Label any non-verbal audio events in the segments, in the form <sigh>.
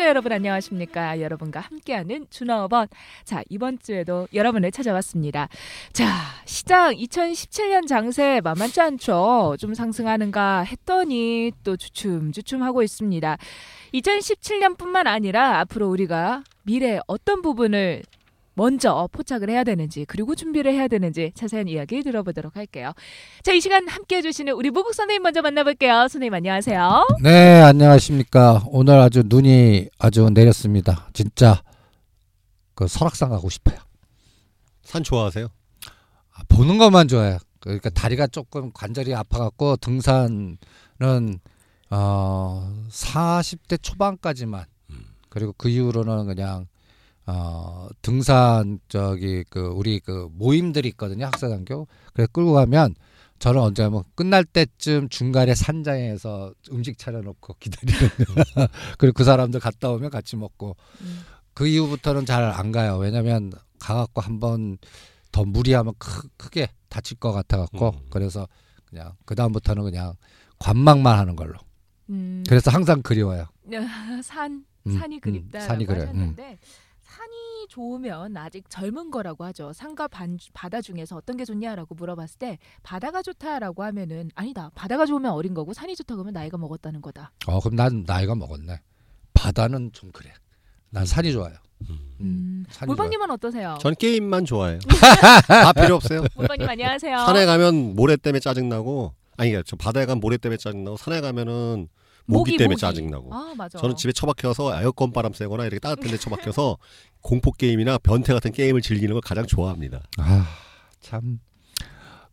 자 여러분 안녕하십니까? 여러분과 함께하는 준어번 자 이번 주에도 여러분을 찾아왔습니다. 자 시장 2017년 장세 만만치 않죠? 좀 상승하는가 했더니 또 주춤주춤 하고 있습니다. 2017년뿐만 아니라 앞으로 우리가 미래 어떤 부분을 먼저 포착을 해야 되는지 그리고 준비를 해야 되는지 자세한 이야기 들어보도록 할게요. 자, 이 시간 함께 해주시는 우리 무국 선생님 먼저 만나볼게요. 선생님 안녕하세요. 네, 안녕하십니까. 오늘 아주 눈이 아주 내렸습니다. 진짜 그 설악산 가고 싶어요. 산 좋아하세요? 아, 보는 것만 좋아요. 그러니까 다리가 조금 관절이 아파갖고 등산은 어 40대 초반까지만 그리고 그 이후로는 그냥 어 등산 저기 그 우리 그 모임들이 있거든요 학사단교. 그래 끌고 가면 저는 언제 하면 끝날 때쯤 중간에 산장에서 음식 차려놓고 기다리는 <laughs> 그리고 그 사람들 갔다 오면 같이 먹고. 음. 그 이후부터는 잘 안 가요. 왜냐면 가갖고 한번 더 무리하면 크, 크게 다칠 것 같아갖고. 음. 그래서 그냥 그 다음부터는 그냥 관망만 하는 걸로. 음, 그래서 항상 그리워요. <laughs> 산 음, 산이 음, 그립다라고 산이 그래, 음. 좋으면 아직 젊은 거라고 하죠. 산과 반, 바다 중에서 어떤 게 좋냐라고 물어봤을 때 바다가 좋다라고 하면은 아니다. 바다가 좋으면 어린 거고 산이 좋다 그러면 나이가 먹었다는 거다. 어 그럼 난 나이가 먹었네 바다는 좀 그래 난 산이 좋아요 음. 산이 물방님은 어떠세요? 전 게임만 좋아해요. <laughs> 다 필요 없어요. 물방님 안녕하세요. 산에 가면 모래 때문에 짜증나고 아니 저 바다에 가면 모래 때문에 짜증나고 산에 가면은 모기, 때문에 짜증나고. 아 맞아. 저는 집에 처박혀서 에어컨 바람 쐬거나 이렇게 따뜻한 데 <laughs> 처박혀서 공포 게임이나 변태 같은 게임을 즐기는 걸 가장 좋아합니다. 아 참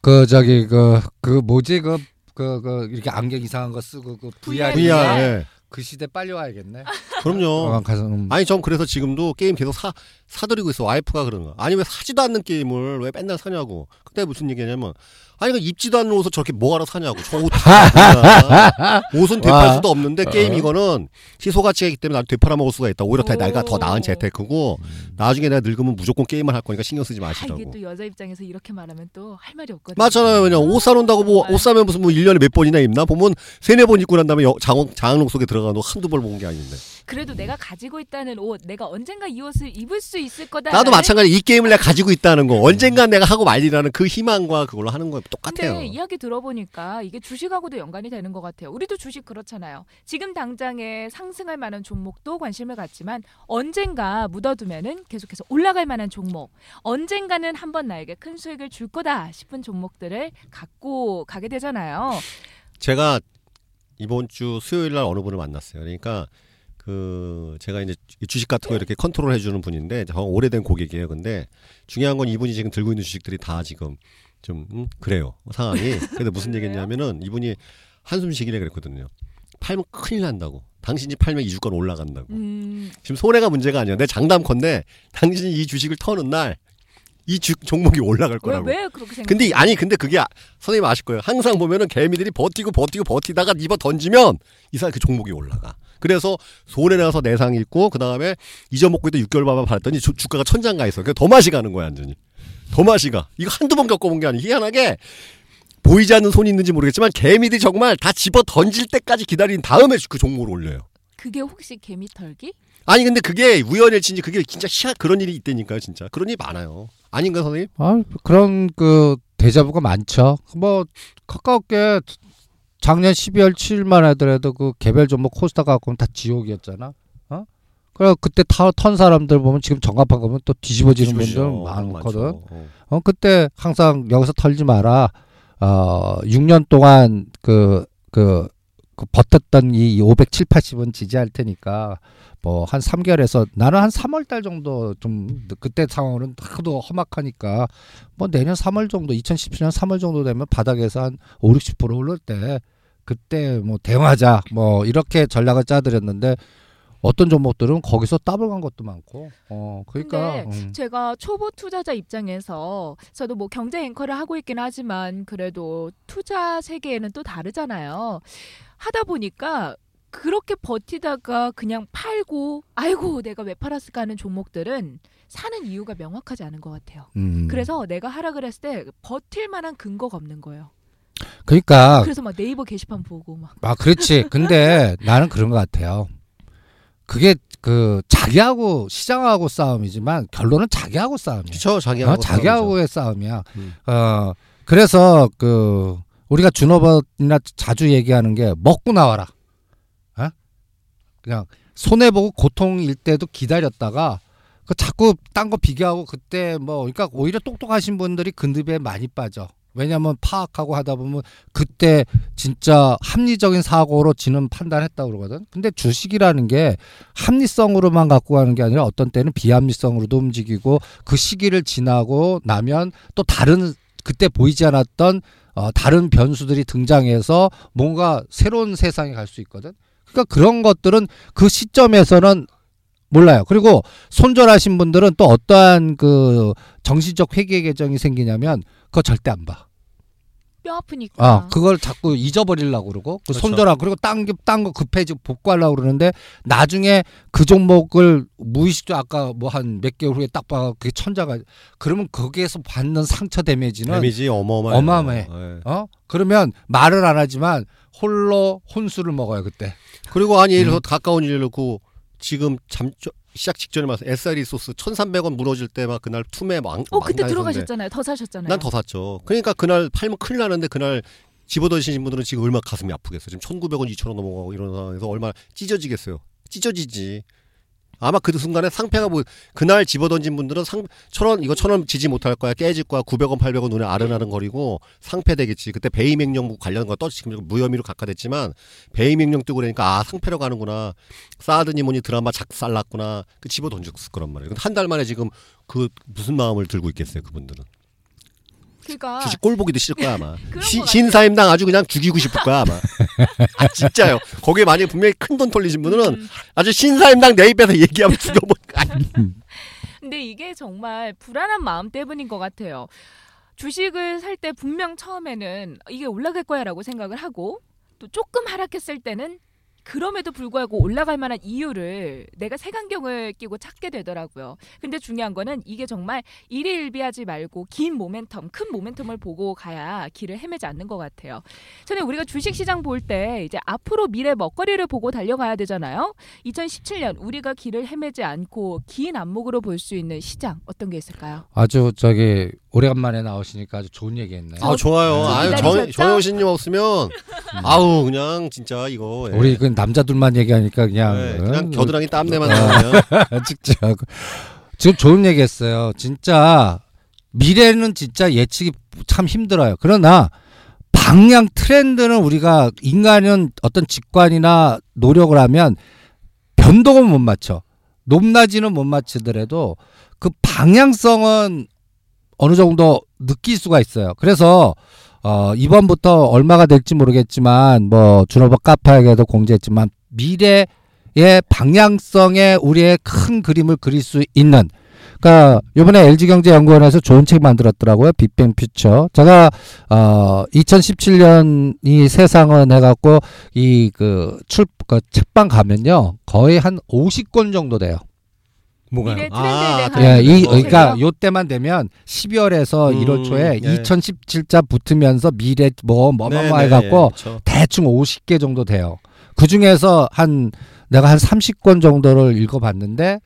그 저기 그그 뭐지 그그 그 이렇게 안경 이상한 거 쓰고 그 VR, VR. VR. 예. 그 시대 빨리 와야겠네. <laughs> 그럼요. 어, 음. 아니 전 그래서 지금도 게임 계속 사 사드리고 있어 와이프가 그러는 거야. 아니 왜 사지도 않는 게임을 왜 맨날 사냐고. 그때 무슨 얘기냐면 아니 그 입지도 않는 옷을 저렇게 뭐하러 사냐고. 저옷다 옷은 되팔 와. 수도 없는데 게임 이거는 희소 가치가 있기 때문에 나도 되팔아 먹을 수가 있다. 오히려 더 내가 더 나은 재테크고 나중에 내가 늙으면 무조건 게임만 할 거니까 신경 쓰지 아, 마시라고. 이게 또 여자 입장에서 이렇게 말하면 또 할 말이 없거든요. 맞잖아요. 왜냐 옷 사놓는다고 뭐 옷 사면 무슨 뭐 1년에 몇 번이나 입나? 보면 세네 번 입고 난 다음에 장롱 속에 들어가 도 한두 벌 본 게 아닌데. 그래도 내가 가지고 있다는 옷, 내가 언젠가 이 옷을 입을 수 있을 거다. 나도 마찬가지 이 게임을 내가 가지고 있다는 거 언젠간 내가 하고 말리라는 그 희망과 그걸로 하는 거 똑같아요. 근데 이야기 들어보니까 이게 주식하고도 연관이 되는 것 같아요. 우리도 주식 그렇잖아요. 지금 당장에 상승할 만한 종목도 관심을 갖지만 언젠가 묻어두면은 계속해서 올라갈 만한 종목, 언젠가는 한번 나에게 큰 수익을 줄 거다 싶은 종목들을 갖고 가게 되잖아요. 제가 이번 주 수요일 날 어느 분을 만났어요. 그러니까 그 제가 이제 주식 같은 거 이렇게 컨트롤 해주는 분인데 저 오래된 고객이에요. 근데 중요한 건 이분이 지금 들고 있는 주식들이 다 지금 좀 음, 그래요 상황이. 근데 무슨 그래요? <laughs> 얘기냐면은 이분이 한숨 쉬기래 그랬거든요. 팔면 큰일 난다고. 당신이 팔면 이 주가는 올라간다고. 음, 지금 손해가 문제가 아니야. 내 장담컨대 당신이 이 주식을 터는 날이 종목이 올라갈 왜, 거라고. 왜 그렇게 생각? 근데 이- 아니 근데 그게 아- 선생님 아실 거예요. 항상 보면은 개미들이 버티고 버티고 버티다가 입어 던지면 이상 그 종목이 올라가. 그래서 손해 나서 내상 있고 그 다음에 잊어먹고 있다 6개월 반만 팔았더니 주, 주가가 천장 가 있어. 그더 맛이 가는 거야 완전히. 더 맛이 가. 이거 한두 번 겪어본 게 아니야. 희한하게 보이지 않는 손이 있는지 모르겠지만 개미들이 정말 다 집어 던질 때까지 기다린 다음에 그 종목을 올려요. 그게 혹시 개미 털기? 아니 근데 그게 우연일치인지 그게 진짜 희한 그런 일이 있다니까요 진짜 그런 일이 많아요 아닌가 선생님? 아 그런 그 데자부가 많죠. 뭐 가깝게 작년 12월 7일만 하더라도 그 개별 종목 코스닥 갖고 다 지옥이었잖아. 어? 그래 그때 타, 턴 사람들 보면 지금 정갑한 거면 또 뒤집어지는. 분들 많거든. 많죠. 어. 어 그때 항상 여기서 털지 마라. 어 6년 동안 그 그 그 버텼던 이 507, 80은 지지할 테니까 뭐 한 3개월에서 나는 한 3월 달 정도 좀 그때 상황은 하도 험악하니까 뭐 내년 3월 정도 2017년 3월 정도 되면 바닥에서 한 5, 60% 오를 때 그때 뭐 대응하자 뭐 이렇게 전략을 짜드렸는데 어떤 종목들은 거기서 더블 간 것도 많고. 어, 그러니까 음. 제가 초보 투자자 입장에서 저도 뭐 경제 앵커를 하고 있긴 하지만 그래도 투자 세계에는 또 다르잖아요. 하다 보니까 그렇게 버티다가 그냥 팔고 아이고 내가 왜 팔았을까 하는 종목들은 사는 이유가 명확하지 않은 것 같아요. 음. 그래서 내가 하락을 했을 때 버틸 만한 근거가 없는 거예요. 그러니까 그래서 막 네이버 게시판 보고 막 아, 그렇지. 근데 <laughs> 나는 그런 것 같아요. 그게 그 자기하고 시장하고 싸움이지만 결론은 자기하고 싸움이야. 그쵸 자기하고 어, 자기하고의 싸움이야. 음. 어, 그래서 그 우리가 준호버이나 자주 얘기하는 게 먹고 나와라. 어? 그냥 손해 보고 고통일 때도 기다렸다가 그 자꾸 딴 거 비교하고 그때 뭐 그러니까 오히려 똑똑하신 분들이 근듭에 많이 빠져. 왜냐하면 파악하고 하다 보면 그때 진짜 합리적인 사고로 지는 판단했다고 그러거든. 근데 주식이라는 게 합리성으로만 갖고 가는 게 아니라 어떤 때는 비합리성으로도 움직이고 그 시기를 지나고 나면 또 다른 그때 보이지 않았던 어, 다른 변수들이 등장해서 뭔가 새로운 세상에 갈 수 있거든. 그러니까 그런 것들은 그 시점에서는 몰라요. 그리고 손절하신 분들은 또 어떠한 그 정신적 회개 계정이 생기냐면 그거 절대 안 봐. 뼈 아프니까. 아, 그걸 자꾸 잊어버리려고 그러고 그 그렇죠. 손절하고 그리고 딴 딴거 급해지고 복구하려고 그러는데 나중에 그 종목을 무의식적으로 아까 뭐 한 몇 개월 후에 딱 봐. 그게 천자가 그러면 거기에서 받는 상처 데미지는 데미지 어마어마해. 어마어마해. 어? 그러면 말을 안 하지만 홀로 혼수를 먹어요, 그때. 그리고 아니 예를 음. 들어서 가까운 일을 놓고 지금 잠 저- 시작 직전에 막 SRE 소스 1,300원 무너질 때 막 그날 투매 막어 그때 막 들어가셨잖아요. 더 사셨잖아요. 난 더 샀죠. 그러니까 그날 팔면 큰일 나는데 그날 집어드시는 분들은 지금 얼마나 가슴이 아프겠어요. 지금 1,900원, 2,000원 넘어가고 이런 상황에서 얼마나 찢어지겠어요. 찢어지지. 아마 그 순간에 상패가 뭐 그날 집어던진 분들은 상 천원 이거 천 원 지지 못할 거야. 깨질 거야. 900원 800원 눈에 아른아른 거리고 상패 되겠지. 그때 베이맹령 관련 거또 지금 무혐의로 각하됐지만 베이맹령 뜨고 그러니까 아 상패로 가는구나. 사드니 뭐니 드라마 작살났구나. 그 집어 던졌을 거란 말이에요. 한 달 만에 지금 그 무슨 마음을 들고 있겠어요 그분들은 그러니까 주식 꼴 보기도 싫을 거야 아마 시-. 신사임당 아주 그냥 죽이고 싶을 거야 아마 <laughs> 아 진짜요 거기에 만약에 분명히 큰돈 돌리신 분들은 음. 아주 신사임당 내 입에서 얘기하면 죽여볼 거야 <laughs> 근데 이게 정말 불안한 마음 때문인 것 같아요. 주식을 살 때 분명 처음에는 이게 올라갈 거야라고 생각을 하고 또 조금 하락했을 때는 그럼에도 불구하고 올라갈 만한 이유를 내가 색안경을 끼고 찾게 되더라고요. 근데 중요한 거는 이게 정말 일희일비하지 말고 긴 모멘텀, 큰 모멘텀을 보고 가야 길을 헤매지 않는 것 같아요. 전에 우리가 주식 시장 볼 때 이제 앞으로 미래 먹거리를 보고 달려가야 되잖아요. 2017년 우리가 길을 헤매지 않고 긴 안목으로 볼 수 있는 시장 어떤 게 있을까요? 아주 저기 오래간만에 나오시니까 아주 좋은 얘기했네. 아 좋아요. 저 아유? 정 정영신님 없으면 아우 그냥 진짜 이거 예. 우리 그 남자들만 얘기하니까 그냥 네, 어? 그냥 겨드랑이 땀내만 아. 나면 <laughs> 직접 지금 좋은 얘기했어요. 진짜 미래는 진짜 예측이 참 힘들어요. 그러나 방향 트렌드는 우리가 인간은 어떤 직관이나 노력을 하면 변동은 못 맞춰. 높낮이는 못 맞추더라도 그 방향성은 어느 정도 느낄 수가 있어요. 그래서 어 이번부터 얼마가 될지 모르겠지만 뭐 준호버 카파에게도 공지했지만 미래의 방향성에 우리의 큰 그림을 그릴 수 있는 그러니까 이번에 LG경제연구원에서 좋은 책 만들었더라고요. 빅뱅 퓨처. 제가 어 2017년 이 세상은 해 갖고 이 그 출그 책방 가면요 거의 한 50권 정도 돼요. 뭐가요? 미래 트렌드에 아, 대한 예, 이뭐 그러니까 책이요? 요 때만 되면 12월에서 음, 1월 초에 예. 2017자 붙으면서 미래 뭐뭐뭐 네, 뭐 네, 해갖고 예, 그렇죠. 대충 50개 정도 돼요. 그 중에서 한 내가 한 30권 정도를 읽어 봤는데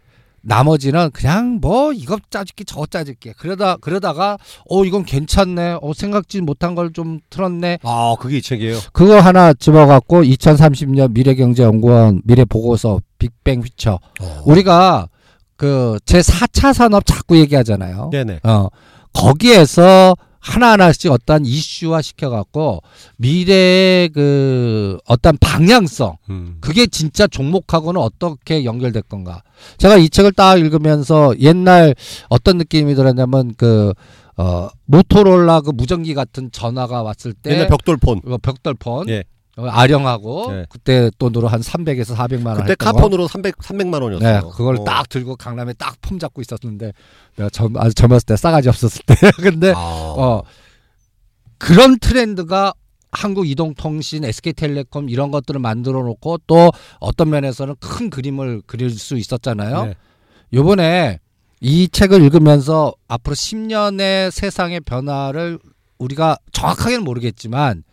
나머지는 그냥 뭐 이거 짜줄게 저거 짜줄게 그러다 그러다가 어 이건 괜찮네 어 생각지 못한 걸 좀 틀었네 아 그게 이 책이에요. 그거 하나 집어갖고 2030년 미래경제연구원 미래 보고서 빅뱅 휘처 우리가 그 제 4차 산업 자꾸 얘기하잖아요. 네네. 어, 거기에서 하나하나씩 어떤 이슈화 시켜갖고 미래의 그 어떤 방향성, 음. 그게 진짜 종목하고는 어떻게 연결될 건가. 제가 이 책을 딱 읽으면서 옛날 어떤 느낌이 들었냐면 그, 어, 모토로라 그 무전기 같은 전화가 왔을 때. 옛날 벽돌폰. 어, 벽돌폰. 예. 어, 아령하고 네. 그때 돈으로 한 300에서 400만 원 그때. 카폰으로 300 300만 원이었어요. 네, 그걸 어. 딱 들고 강남에 딱 폼 잡고 있었는데 내가 젊, 아주 젊었을 때 싸가지 없었을 때 <laughs> 근데 아. 어 그런 트렌드가 한국 이동통신, SK텔레콤 이런 것들을 만들어 놓고 또 어떤 면에서는 큰 그림을 그릴 수 있었잖아요. 네. 요번에 이 책을 읽으면서 앞으로 10년의 세상의 변화를 우리가 정확하게는 모르겠지만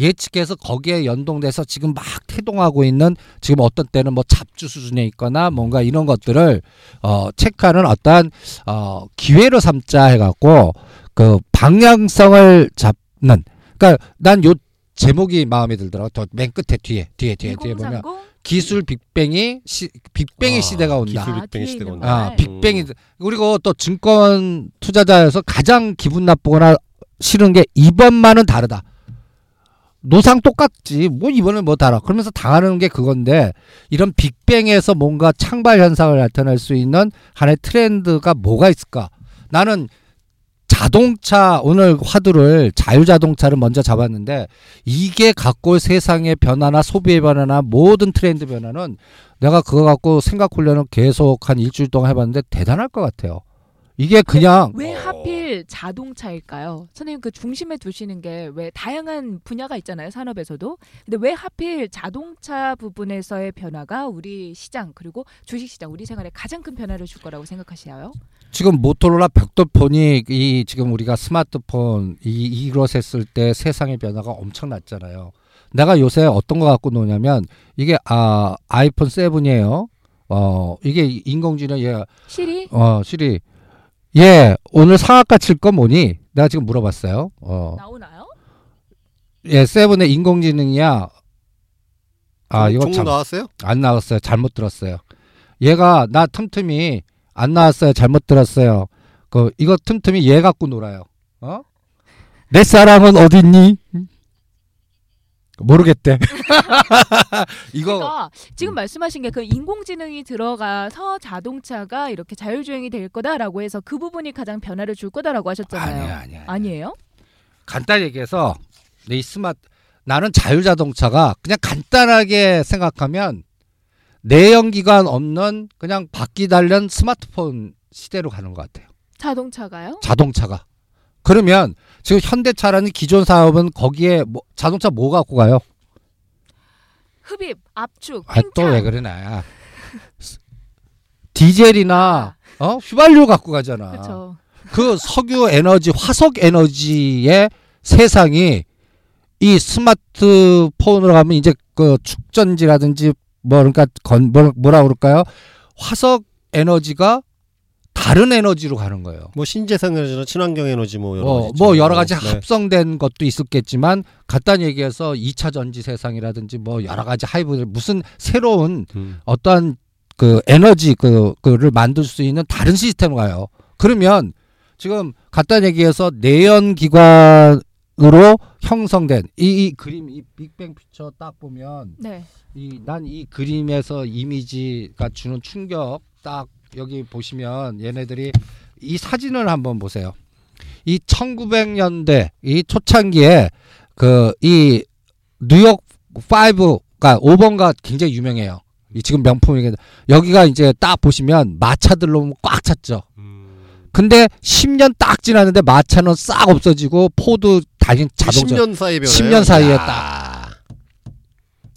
예측해서 거기에 연동돼서 지금 막 태동하고 있는 지금 어떤 때는 뭐 잡주 수준에 있거나 뭔가 이런 것들을 어 체크하는 어떠한 어 기회로 삼자 해갖고 그 방향성을 잡는 그러니까 난 요 제목이 마음에 들더라고 저 맨 끝에 뒤에 뒤에 뒤에 뒤에 보면 2030? 기술 빅뱅이 시, 빅뱅의 아, 시대가 온다. 기술 아, 빅뱅의 뒤에 시대가 온다. 아, 말. 빅뱅이 그리고 또 증권 투자자여서 가장 기분 나쁘거나 싫은 게 이번만은 다르다. 노상 똑같지. 뭐 이번엔 뭐 다라. 그러면서 당하는 게 그건데 이런 빅뱅에서 뭔가 창발 현상을 나타낼 수 있는 하나의 트렌드가 뭐가 있을까? 나는 자동차 오늘 화두를 자율자동차를 먼저 잡았는데 이게 갖고 올 세상의 변화나 소비의 변화나 모든 트렌드 변화는 내가 그거 갖고 생각 훈련을 계속 한 일주일 동안 해봤는데 대단할 것 같아요. 이게 그냥 왜 어. 하필 자동차일까요? 선생님 그 중심에 두시는 게 왜 다양한 분야가 있잖아요 산업에서도. 근데 왜 하필 자동차 부분에서의 변화가 우리 시장 그리고 주식 시장 우리 생활에 가장 큰 변화를 줄 거라고 생각하시나요? 지금 모토로라 벽돌폰이 이 지금 우리가 스마트폰 이 이것 했을 때 세상의 변화가 엄청났잖아요. 내가 요새 어떤 거 갖고 노냐면 이게 아 아이폰 7이에요. 어 이게 인공지능 얘 시리 어 시리 예 오늘 상한가 칠건 뭐니? 내가 지금 물어봤어요. 어 나오나요? 예, 세븐의 인공지능이야. 아, 이거 참 나왔어요? 안 나왔어요. 잘못 들었어요. 얘가 나 틈틈이 안 나왔어요. 잘못 들었어요. 그 이거 틈틈이 얘 갖고 놀아요. 어? 내 사랑은 어딨니? 모르겠대. <laughs> 이거 그러니까 지금 말씀하신 게 그 인공지능이 들어가서 자동차가 이렇게 자율주행이 될 거다라고 해서 그 부분이 가장 변화를 줄 거다라고 하셨잖아요. 아니야, 아니야. 아니에요? 간단히 얘기해서 내이 스마트 나는 자율자동차가 그냥 간단하게 생각하면 내연기관 없는 그냥 바퀴 달린 스마트폰 시대로 가는 것 같아요. 자동차가요? 자동차가. 그러면 지금 현대차라는 기존 사업은 거기에 뭐 자동차 뭐 갖고 가요? 흡입, 압축, 아, 또 왜. 그러나? 디젤이나 어 휘발유 갖고 가잖아. 그렇죠. 그 석유 에너지, 화석 에너지의 세상이 이 스마트폰으로 가면 이제 그 축전지라든지 뭐 그러니까 건 뭐, 뭐라 그럴까요? 화석 에너지가 다른 에너지로 가는 거예요. 뭐 신재생 에너지나 친환경 에너지 뭐 여러 뭐, 가지 뭐. 여러 가지 네. 합성된 것도 있었겠지만 간단히 얘기해서 2차 전지 세상이라든지 뭐 여러 가지 하이브리드 무슨 새로운 음. 어떠한 그 에너지 그 그를 만들 수 있는 다른 시스템으로 가요. 그러면 지금 간단히 얘기해서 내연 기관으로 형성된 이, 이 그림 이 빅뱅 피처 딱 보면 네. 이난이 그림에서 이미지가 주는 충격 딱 여기 보시면 얘네들이 이 사진을 한번 보세요. 이 1900년대 이 초창기에 그 이 뉴욕 5가 5번가 굉장히 유명해요. 이 지금 명품이게 여기가 이제 딱 보시면 마차들로 꽉 찼죠. 근데 10년 딱 지났는데 마차는 싹 없어지고 포드 달린 자동차 10년 사이에 변화요. 10년 사이에 야. 딱.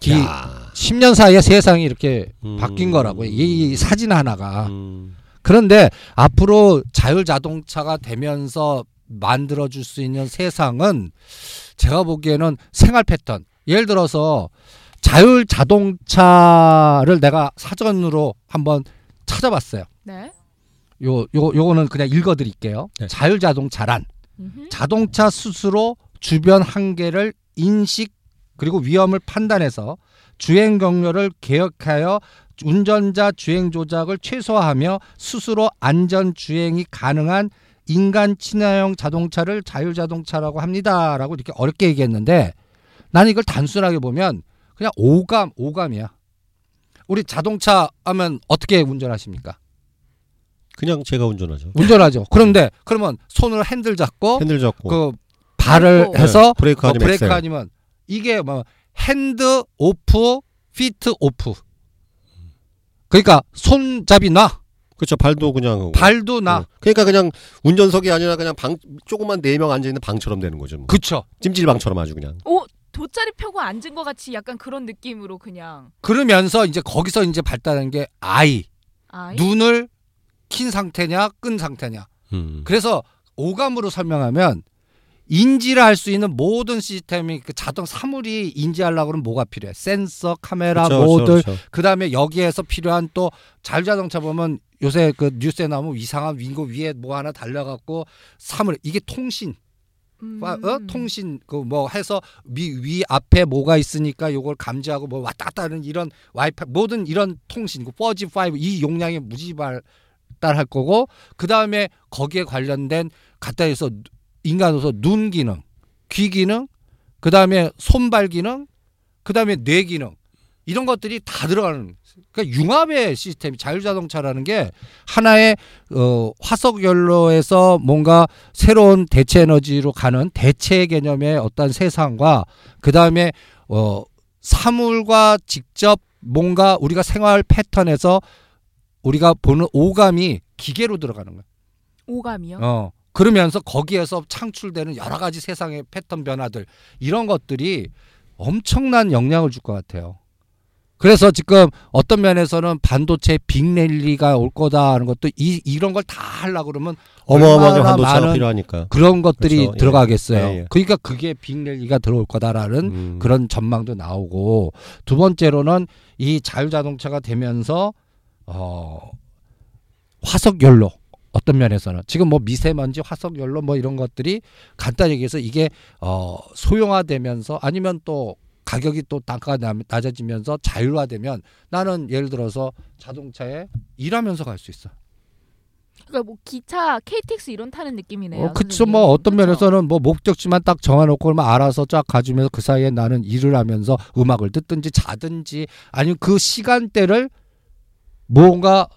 이 야. 10년 사이에 세상이 이렇게 음. 바뀐 거라고 이, 이 사진 하나가 음. 그런데 앞으로 자율 자동차가 되면서 만들어 줄 수 있는 세상은 제가 보기에는 생활 패턴 예를 들어서 자율 자동차를 내가 사전으로 한번 찾아봤어요. 네. 요, 요, 요거는 그냥 읽어 드릴게요. 네. 자율 자동차란 음흠. 자동차 스스로 주변 한계를 인식 그리고 위험을 판단해서 주행 경로를 개혁하여 운전자 주행 조작을 최소화하며 스스로 안전 주행이 가능한 인간 친화형 자동차를 자율 자동차라고 합니다라고 이렇게 어렵게 얘기했는데 나는 이걸 단순하게 보면 그냥 오감 오감이야. 우리 자동차 하면 어떻게 운전하십니까? 그냥 제가 운전하죠. 운전하죠. 그런데 그러면 손으로 핸들 잡고 핸들 잡고 그 발을 밟고. 해서 네, 브레이크 어, 아니면 브레이크 엑셀. 아니면 이게 뭐 hands off, feet off. 그러니까 손잡이 놔, 그렇죠. 발도 그냥 발도 놔. 어. 그러니까 그냥 운전석이 아니라 그냥 방 조그만 네 명 앉아 있는 방처럼 되는 거죠. 뭐. 그쵸. 찜질방처럼 아주 그냥. 오 돗자리 펴고 앉은 것 같이 약간 그런 느낌으로 그냥 그러면서 이제 거기서 이제 발달한 게 아이. 아이 눈을 킨 상태냐, 끈 상태냐. 음. 그래서 오감으로 설명하면 인지를 할 수 있는 모든 시스템이 그 자동 사물이 인지하려고 그러면 뭐가 필요해? 센서, 카메라, 그렇죠, 모듈, 그렇죠. 그다음에 여기에서 필요한 또 자율자동차 보면 요새 그 뉴스에 나오면 이상한 윙고 위에 뭐 하나 달려갖고 사물 이게 통신 음. 와- 어? 통신 그 뭐 해서 위, 위 앞에 뭐가 있으니까 요걸 감지하고 뭐 왔다 갔다 하는 이런 와이파이 모든 이런 통신 그 4G, 5이 용량이 무지 발 달할 거고 그 다음에 거기에 관련된 갖다 해서 인간으로서 눈 기능, 귀 기능, 그 다음에 손발 기능, 그 다음에 뇌 기능 이런 것들이 다 들어가는 그러니까 융합의 시스템이 자율자동차라는 게 하나의 어, 화석 연료에서 뭔가 새로운 대체 에너지로 가는 대체 개념의 어떤 세상과 그 다음에 어, 사물과 직접 뭔가 우리가 생활 패턴에서 우리가 보는 오감이 기계로 들어가는 거예요. 오감이요. 어. 그러면서 거기에서 창출되는 여러 가지 세상의 패턴 변화들 이런 것들이 엄청난 영향을 줄 것 같아요. 그래서 지금 어떤 면에서는 반도체 빅랠리가 올 거다 하는 것도 이 이런 걸 다 하려고 그러면 어마어마하게 반도체가 필요하니까. 그런 것들이 그렇죠. 예. 들어가겠어요. 예, 예. 그러니까 그게 빅랠리가 들어올 거다라는 음. 그런 전망도 나오고 두 번째로는 이 자율 자동차가 되면서 어 화석 연료 어떤 면에서는 지금 뭐 미세먼지 화석 연료 뭐 이런 것들이 간단히 얘기해서 이게 어 소형화되면서 아니면 또 가격이 또 단가가 나- 낮아지면서 자율화되면 나는 예를 들어서 자동차에 일하면서 갈 수 있어. 그러니까 뭐 기차 KTX 이런 타는 느낌이네요. 어, 그쵸. 선생님. 뭐 어떤 그쵸? 면에서는 뭐 목적지만 딱 정해놓고 그러면 알아서 쫙 가주면서 그 사이에 나는 일을 하면서 음악을 듣든지 자든지 아니면 그 시간대를 뭔가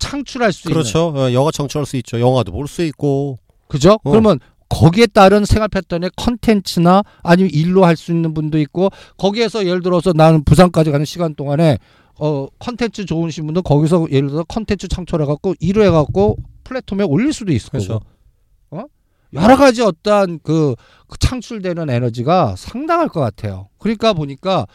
창출할 수 있는. 그렇죠. 어, 영화 청취할 수 있죠. 영화도 볼 수 있고. 그죠? 어. 그러면 거기에 따른 생활 패턴의 컨텐츠나 아니면 일로 할 수 있는 분도 있고 거기에서 예를 들어서 나는 부산까지 가는 시간 동안에 어 컨텐츠 좋으신 분은 거기서 예를 들어 컨텐츠 창출해 갖고 일을 해 갖고 플랫폼에 올릴 수도 있을 그렇죠. 거고. 어? 여러 가지 어떠한 그, 그 창출되는 에너지가 상당할 것 같아요. 그러니까 보니까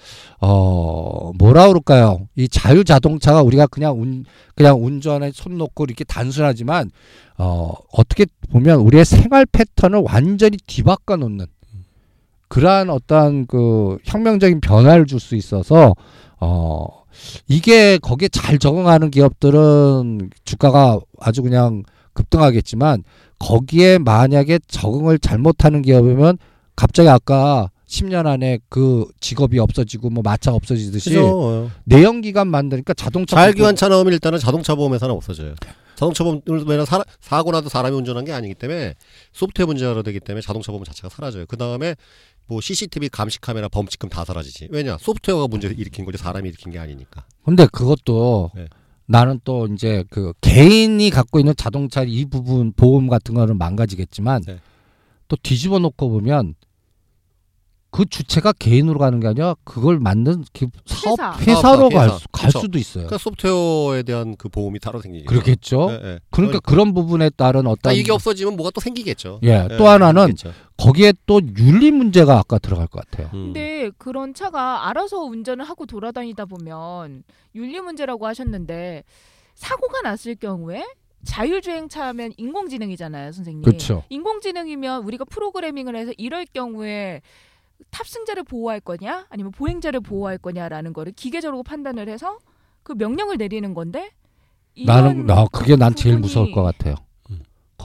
어 뭐라 그럴까요? 이 자율 자동차가 우리가 그냥 운 그냥 운전에 손 놓고 이렇게 단순하지만 어 어떻게 보면 우리의 생활 패턴을 완전히 뒤바꿔 놓는 그러한 어떠한 그 혁명적인 변화를 줄 수 있어서 어 이게 거기에 잘 적응하는 기업들은 주가가 아주 그냥 급등하겠지만 거기에 만약에 적응을 잘못하는 기업이면 갑자기 아까 10년 안에 그 직업이 없어지고 뭐 마차가 없어지듯이 그죠. 어. 내연 기관 만드니까 자동차 자율기관 차 나오면 일단은 자동차 보험 회사는 없어져요. 자동차 보험은 사, 사고 나도 사람이 운전한 게 아니기 때문에 소프트웨어 문제가 되기 때문에 자동차 보험 자체가 사라져요. 그 다음에 뭐 CCTV 감시 카메라 범칙금 다 사라지지. 왜냐? 소프트웨어가 문제 일으킨 거지 사람이 일으킨 게 아니니까. 근데 그것도 네. 나는 또 이제 그 개인이 갖고 있는 자동차 이 부분 보험 같은 거는 망가지겠지만 네. 또 뒤집어 놓고 보면 그 주체가 개인으로 가는 게 아니라 그걸 만든 그 사업 회사. 회사로 사업자, 갈, 회사. 수, 갈 그쵸. 수도 있어요. 그러니까 소프트웨어에 대한 그 보험이 따로 생기죠. 그렇겠죠. 예, 예. 그러니까 그런 부분에 따른 아, 어떤 이게 없어지면 뭐가 또 생기겠죠. 예, 예, 또 하나는 생기겠죠. 거기에 또 윤리 문제가 아까 들어갈 것 같아요. 음. 근데 그런 차가 알아서 운전을 하고 돌아다니다 보면 윤리 문제라고 하셨는데 사고가 났을 경우에 자율주행차면 인공지능이잖아요, 선생님. 그렇죠. 인공지능이면 우리가 프로그래밍을 해서 이럴 경우에 탑승자를 보호할 거냐, 아니면 보행자를 보호할 거냐라는 거를 기계적으로 판단을 해서 그 명령을 내리는 건데. 나는 나 그게 난 제일 무서울 것 같아요.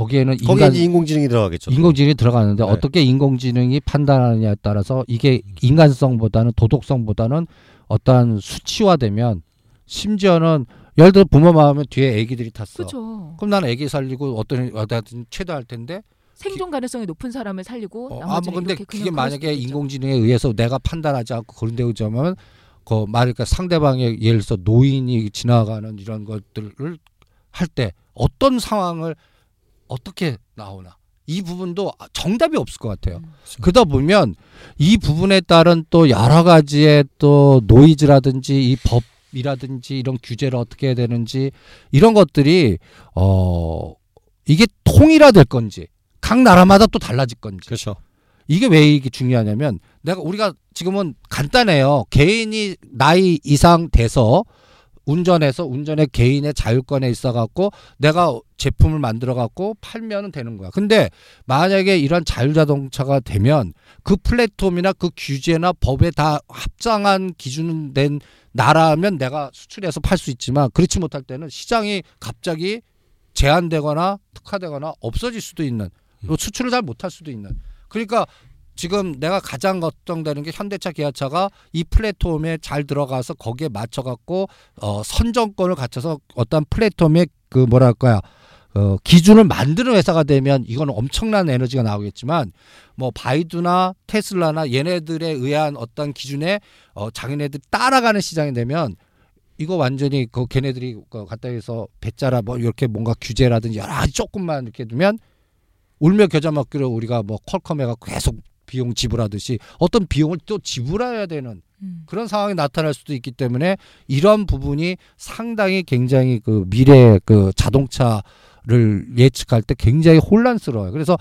음. 거기에는 거기에 인간 이제 인공지능이 들어가겠죠. 인공지능이 들어가는데 네. 어떻게 인공지능이 판단하느냐에 따라서 이게 인간성보다는 도덕성보다는 어떠한 수치화되면 심지어는 예를 들어 부모 마음은 뒤에 애기들이 탔어. 그렇죠. 그럼 나는 애기 살리고 어떤 어떤 최대할 텐데. 생존 가능성이 높은 사람을 살리고 어, 아, 나머지는 뭐 근데 그게 만약에. 인공지능에 의해서 내가 판단하지 않고 그런 데 오자면 그 말니까 상대방의 예를 들어서 노인이 지나가는 이런 것들을 할 때 어떤 상황을 어떻게 나오나 이 부분도 정답이 없을 것 같아요. 음. 그러다 보면 이 부분에 따른 또 여러 가지의 또 노이즈라든지 이 법이라든지 이런 규제를 어떻게 해야 되는지 이런 것들이 어 이게 통일화될 건지 각 나라마다 또 달라질 건지 그렇죠. 이게 왜 이게 중요하냐면 내가 우리가 지금은 간단해요. 개인이 나이 이상 돼서 운전해서 운전의 개인의 자율권에 있어 갖고 내가 제품을 만들어 갖고 팔면은 되는 거야. 근데 만약에 이런 자율 자동차가 되면 그 플랫폼이나 그 규제나 법에 다 합장한 기준 된 나라면 내가 수출해서 팔 수 있지만 그렇지 못할 때는 시장이 갑자기 제한되거나 특화되거나 없어질 수도 있는 또 수출을 잘 못할 수도 있는 그러니까 지금 내가 가장 걱정되는 게 현대차 기아차가 이 플랫폼에 잘 들어가서 거기에 맞춰 갖고 어 선정권을 갖춰서 어떤 플랫폼에 그 뭐랄까요 어 기준을 만드는 회사가 되면 이거는 엄청난 에너지가 나오겠지만 뭐 바이두나 테슬라나 얘네들에 의한 어떤 기준에 어 자기네들 따라가는 시장이 되면 이거 완전히 그 걔네들이 그 갖다 해서 배짜라 뭐 이렇게 뭔가 규제라든지 여러 가지 조금만 이렇게 두면 울며 겨자 먹기로 우리가 뭐 퀄컴에가 계속 비용 지불하듯이 어떤 비용을 또 지불해야 되는 음. 그런 상황이 나타날 수도 있기 때문에 이런 부분이 상당히 굉장히 그 미래 그 자동차를 예측할 때 굉장히 혼란스러워요. 그래서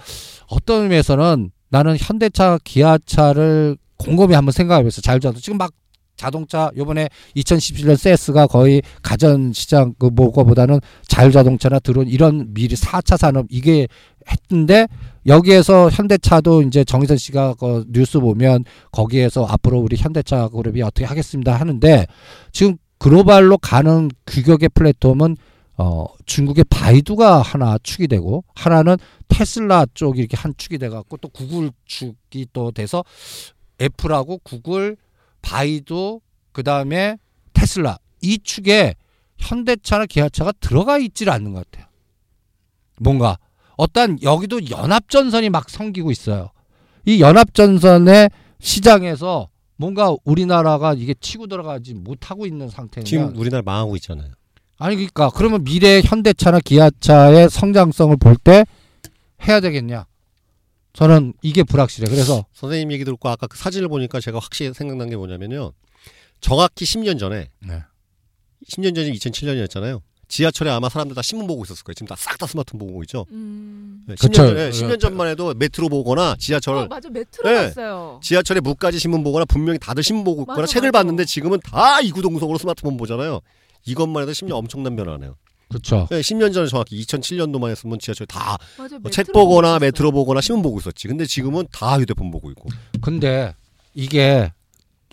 어떤 의미에서는 나는 현대차, 기아차를 곰곰이 한번 생각해봤어요. 자율자동 지금 막 자동차 요번에 2017년 세스가 거의 가전 시장 그 뭐거보다는 자율 자동차나 드론 이런 미래 4차 산업 이게 했는데 여기에서 현대차도 이제 정의선 씨가 그 뉴스 보면 거기에서 앞으로 우리 현대차 그룹이 어떻게 하겠습니다 하는데 지금 글로벌로 가는 규격의 플랫폼은 어 중국의 바이두가 하나 축이 되고 하나는 테슬라 쪽이 이렇게 한 축이 돼 갖고 또 구글 축이 또 돼서 애플하고 구글 바이두 그다음에 테슬라 이 축에 현대차나 기아차가 들어가 있질 않는 것 같아요. 뭔가 어떤 여기도 연합전선이 막 생기고 있어요. 이 연합전선의 시장에서 뭔가 우리나라가 이게 치고 들어가지 못하고 있는 상태면 지금 우리나라 망하고 있잖아요. 아니 그러니까 그러면 미래 현대차나 기아차의 성장성을 볼 때 해야 되겠냐? 저는 이게 불확실해. 그래서 선생님 얘기 듣고 아까 그 사진을 보니까 제가 확실히 생각난 게 뭐냐면요. 정확히 10년 전에 네. 10년 전이 2007년이었잖아요. 지하철에 아마 사람들 다 신문 보고 있었을 거예요. 지금 다 싹 다 스마트폰 보고 있죠. 음. 네, 그쵸. 10년 전에 어, 10년 전만 해도 메트로 보거나 지하철 어, 맞아 메트로 네. 갔어요. 지하철에 무까지 신문 보거나 분명히 다들 신문 보고 있거나 맞아, 책을 맞아. 봤는데 지금은 다 이구동성으로 스마트폰 보잖아요. 이것만 해도 10년 엄청난 변화네요. 그렇죠. 네, 10년 전에 정확히 2007년도만 했으면 지하철 다 맞아 책 메트로 보거나. 메트로 보거나 신문 보고 있었지. 근데 지금은 다 휴대폰 보고 있고. 근데 이게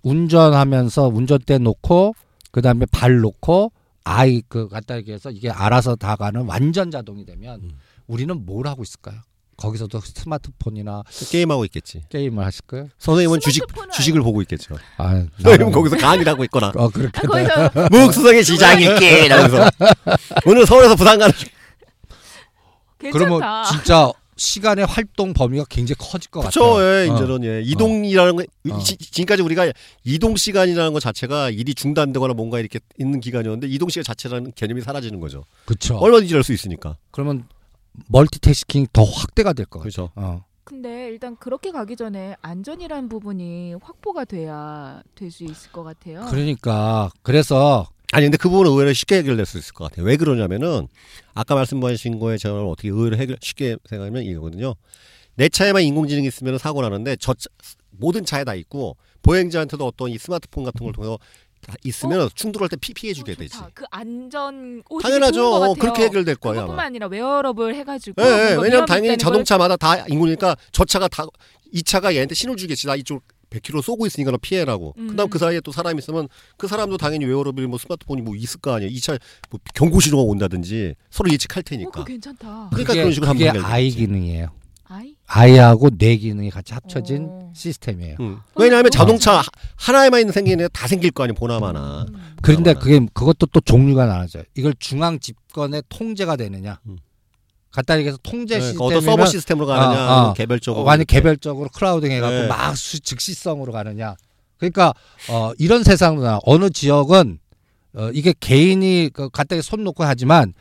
운전하면서 운전대 놓고 그다음에 발 놓고 아이 그 갖다 얘기해서 이게 알아서 다 가는 완전 자동이 되면 음. 우리는 뭘 하고 있을까요? 거기서도 스마트폰이나 게임하고 있겠지. 게임을 하실 거예요? 선생님은 주식 주식을 보고 있겠죠. 아, 선생님은 거기서 강의를 하고 있거나 어 그렇게 아, 거기서 무역수석의 시장이 있기 이러면서 <laughs> 오늘 서울에서 부산 가는 중- 그러면 괜찮다. 진짜 시간의 활동 범위가 굉장히 커질 것 그쵸 같아요. 예, 어. 이제는 예. 이동이라는 거 어. 지, 지금까지 우리가 이동 시간이라는 것 자체가 일이 중단되거나 뭔가 이렇게 있는 기간이었는데 이동 시간 자체라는 개념이 사라지는 거죠. 그렇죠. 얼마든지 일할 수 있으니까. 그러면 멀티태스킹 더 확대가 될 것 같아요. 그렇죠. 어. 근데 일단 그렇게 가기 전에 안전이라는 부분이 확보가 돼야 될 수 있을 것 같아요. 그러니까 그래서 아니 근데 그 부분은 의외로 쉽게 해결될 수 있을 것 같아요. 왜 그러냐면은 아까 말씀하신 거에 저는 어떻게 의외로 해결 쉽게 생각하면 이거거든요. 내 차에만 인공지능이 있으면 사고 나는데 저 차- 모든 차에 다 있고 보행자한테도 어떤 이 스마트폰 같은 걸 통해서 다 있으면 충돌할 때 피, 피해 주게 어, 되지. 그 안전 당연하죠. 어. 그렇게 해결될 거예요 아마. 아니라 웨어러블 해가지고 예, 예. 뭔가 왜냐면 당연히 있다는 걸 자동차마다 다 인공이니까 저 차가 다 이 차가 얘한테 신호를 주겠지. 나 이쪽 100km 쏘고 있으니까 너 피해라고. 음. 그다음 그 사이에 또 사람 이 있으면 그 사람도 당연히 웨어러블 뭐 스마트폰이 뭐 있을 거 아니에요. 이차뭐 경고 신호가 온다든지 서로 예측할 어, 테니까. 그거 괜찮다. 그러니까 그게, 그런 식으로 그게 한번 아이. 기능이에요. 아이 아이하고 뇌 기능이 같이 합쳐진 어. 시스템이에요. 음. 왜냐하면 어. 자동차 하- 하나에만 있는 생기는 게 다 생길 거 아니에요. 보나마나. 음. 그런데 보나마나. 그게 그것도 또 종류가 나눠져요. 이걸 중앙 집권의 통제가 되느냐. 음. 간단히 얘기해서 통제 네, 어떤 서버 시스템으로 가느냐, 어, 어. 개별적으로. 완전 개별적으로 crowding 해갖고 네. 막 수- 즉시성으로 가느냐. 그러니까 어, 이런 세상도 나 어느 지역은 어, 이게 개인이 그 간단히 손 놓고 하지만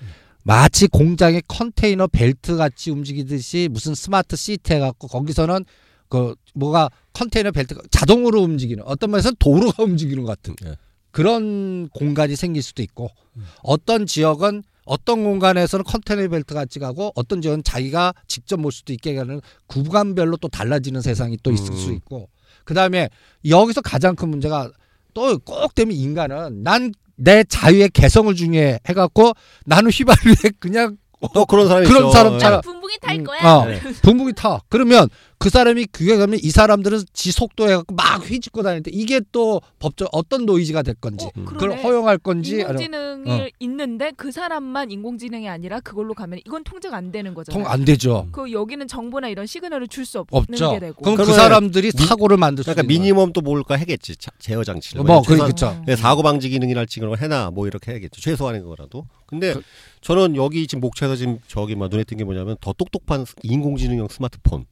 마치 공장의 컨테이너 벨트 같이 움직이듯이 무슨 smart city 해갖고 거기서는 그 뭐가 컨테이너 벨트가 자동으로 움직이는 어떤 면에서는 도로가 <laughs> 움직이는 것 같은 예. 그런 공간이 생길 수도 있고 음. 어떤 지역은 어떤 공간에서는 컨테이너 벨트 같이 가고 어떤 지역은 자기가 직접 볼 수도 있게 하는 구간별로 또 달라지는 세상이 또 있을 음. 수 있고 그 다음에 여기서 가장 큰 문제가 또 꼭 되면 인간은 난 내 자유의 개성을 중요해 해갖고 나는 휘발유에 그냥 또 그런 사람이 그런 있죠. 사람 예. 잘- 붕붕이 탈 음, 거야. 어, 붕붕이 타. 그러면 그 사람이 그게 가면 이 사람들은 지 속도에 갖고 막 휘짓고 다니는데 이게 또 법적 어떤 노이즈가 될 건지 어, 음. 그걸. 허용할 건지 인공지능이 어. 있는데 그 사람만 인공지능이 아니라 그걸로 가면 이건 통제가 안 되는 거잖아요. 통 안 되죠. 그 여기는 정보나 이런 시그널을 줄 수 없는 없죠. 게 되고. 그럼 그 사람들이 미- 사고를 만들 수 그러니까. minimum 또 뭘까 하겠지. 자- 제어 장치를. 뭐, 그- 최소한 그쵸. 네, 사고 방지 기능이랄지 그런 거 해나 뭐 이렇게 해야겠죠. 최소한의 거라도. 근데 그- 저는 여기 지금 목차에서 지금 저기 막 눈에 띈 게 뭐냐면 더 똑똑한 스- 인공지능형 스마트폰.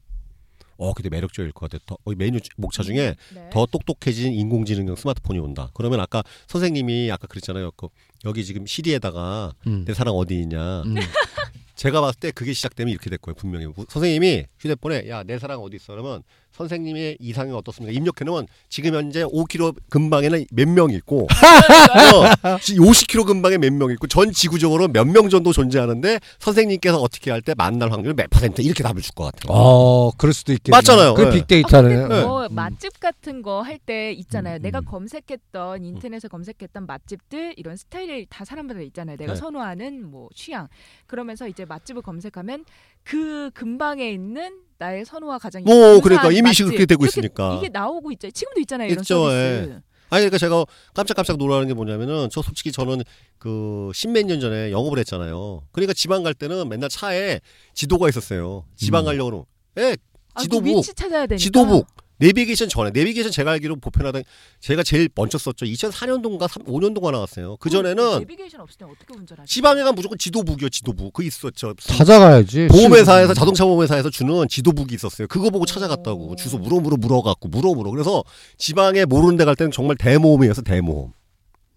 어, 근데 매력적일 것 같아. 더, 어, 메뉴 주- 목차 중에 네. 더 똑똑해진 인공지능형 스마트폰이 온다. 그러면 아까 선생님이 아까 그랬잖아요. 그 여기 지금 시리에다가 음. 내 사랑 어디 있냐. 음. <laughs> 제가 봤을 때 그게 시작되면 이렇게 될 거예요. 분명히 무- 선생님이 휴대폰에 야 내 사랑 어디 있어 그러면 선생님의 이상이 어떻습니까? 입력해 놓으면 지금 현재 5km 근방에는 몇 명 있고 <laughs> 어, 50km 근방에 몇 명 있고 전 지구적으로 몇 명 정도 존재하는데 선생님께서 어떻게 할 때 만날 확률 몇 퍼센트 이렇게 답을 줄 것 같아요. 어, 그럴 수도 있겠네. 맞잖아요. 그 네. 빅데이터네. 아, 네. 뭐 음. 맛집 같은 거 할 때 있잖아요. 음, 내가 음. 검색했던 인터넷에 검색했던 맛집들 이런 스타일이 다 사람마다 있잖아요. 내가 네. 선호하는 뭐 취향. 그러면서 이제 맛집을 검색하면 그 근방에 있는 나의 선호와 가장 뭐, 유사한 그러니까 이미지 맛집. 그렇게 되고 있으니까. 이게 나오고 있죠. 지금도 있잖아요. 이런 있죠, 서비스. 아니 그러니까 제가 깜짝깜짝 놀라는 게 뭐냐면은 저 솔직히 저는 그 십몇 년 전에 영업을 했잖아요. 그러니까 지방 갈 때는 맨날 차에 지도가 있었어요. 지방 음. 가려고 예, 아, 그 지도북. 위치 찾아야 되니까. 지도북 내비게이션 전에 내비게이션 제가 알기로 보편화된 제가 제일 먼저 썼죠. 2004년도인가 5년도가 나왔어요. 그 전에는 내비게이션 없을 때 어떻게 운전하지? 지방에 가면 무조건 지도북이요, 지도북. 그 있었죠. 찾아가야지. 보험회사에서 자동차 보험회사에서 주는 지도북이 있었어요. 그거 보고 오. 찾아갔다고 주소 물어 물어 물어갖고 물어 물어. 그래서 지방에 모르는 데 갈 때는 정말 대모험이어서 대모험.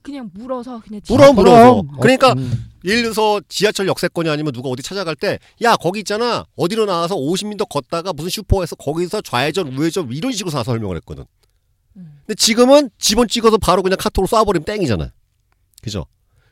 그냥 물어서 그냥 물어, 물어. 그럼. 그러니까 어, 음. 예를 들어서 지하철 역세권이 아니면 누가 어디 찾아갈 때 야 거기 있잖아 어디로 나와서 50m 걷다가 무슨 슈퍼에서 거기서 좌회전 우회전 이런 식으로 사서 설명을 했거든. 음. 근데 지금은 지번 찍어서 바로 그냥 카톡으로 쏴버리면 땡이잖아요. 그죠?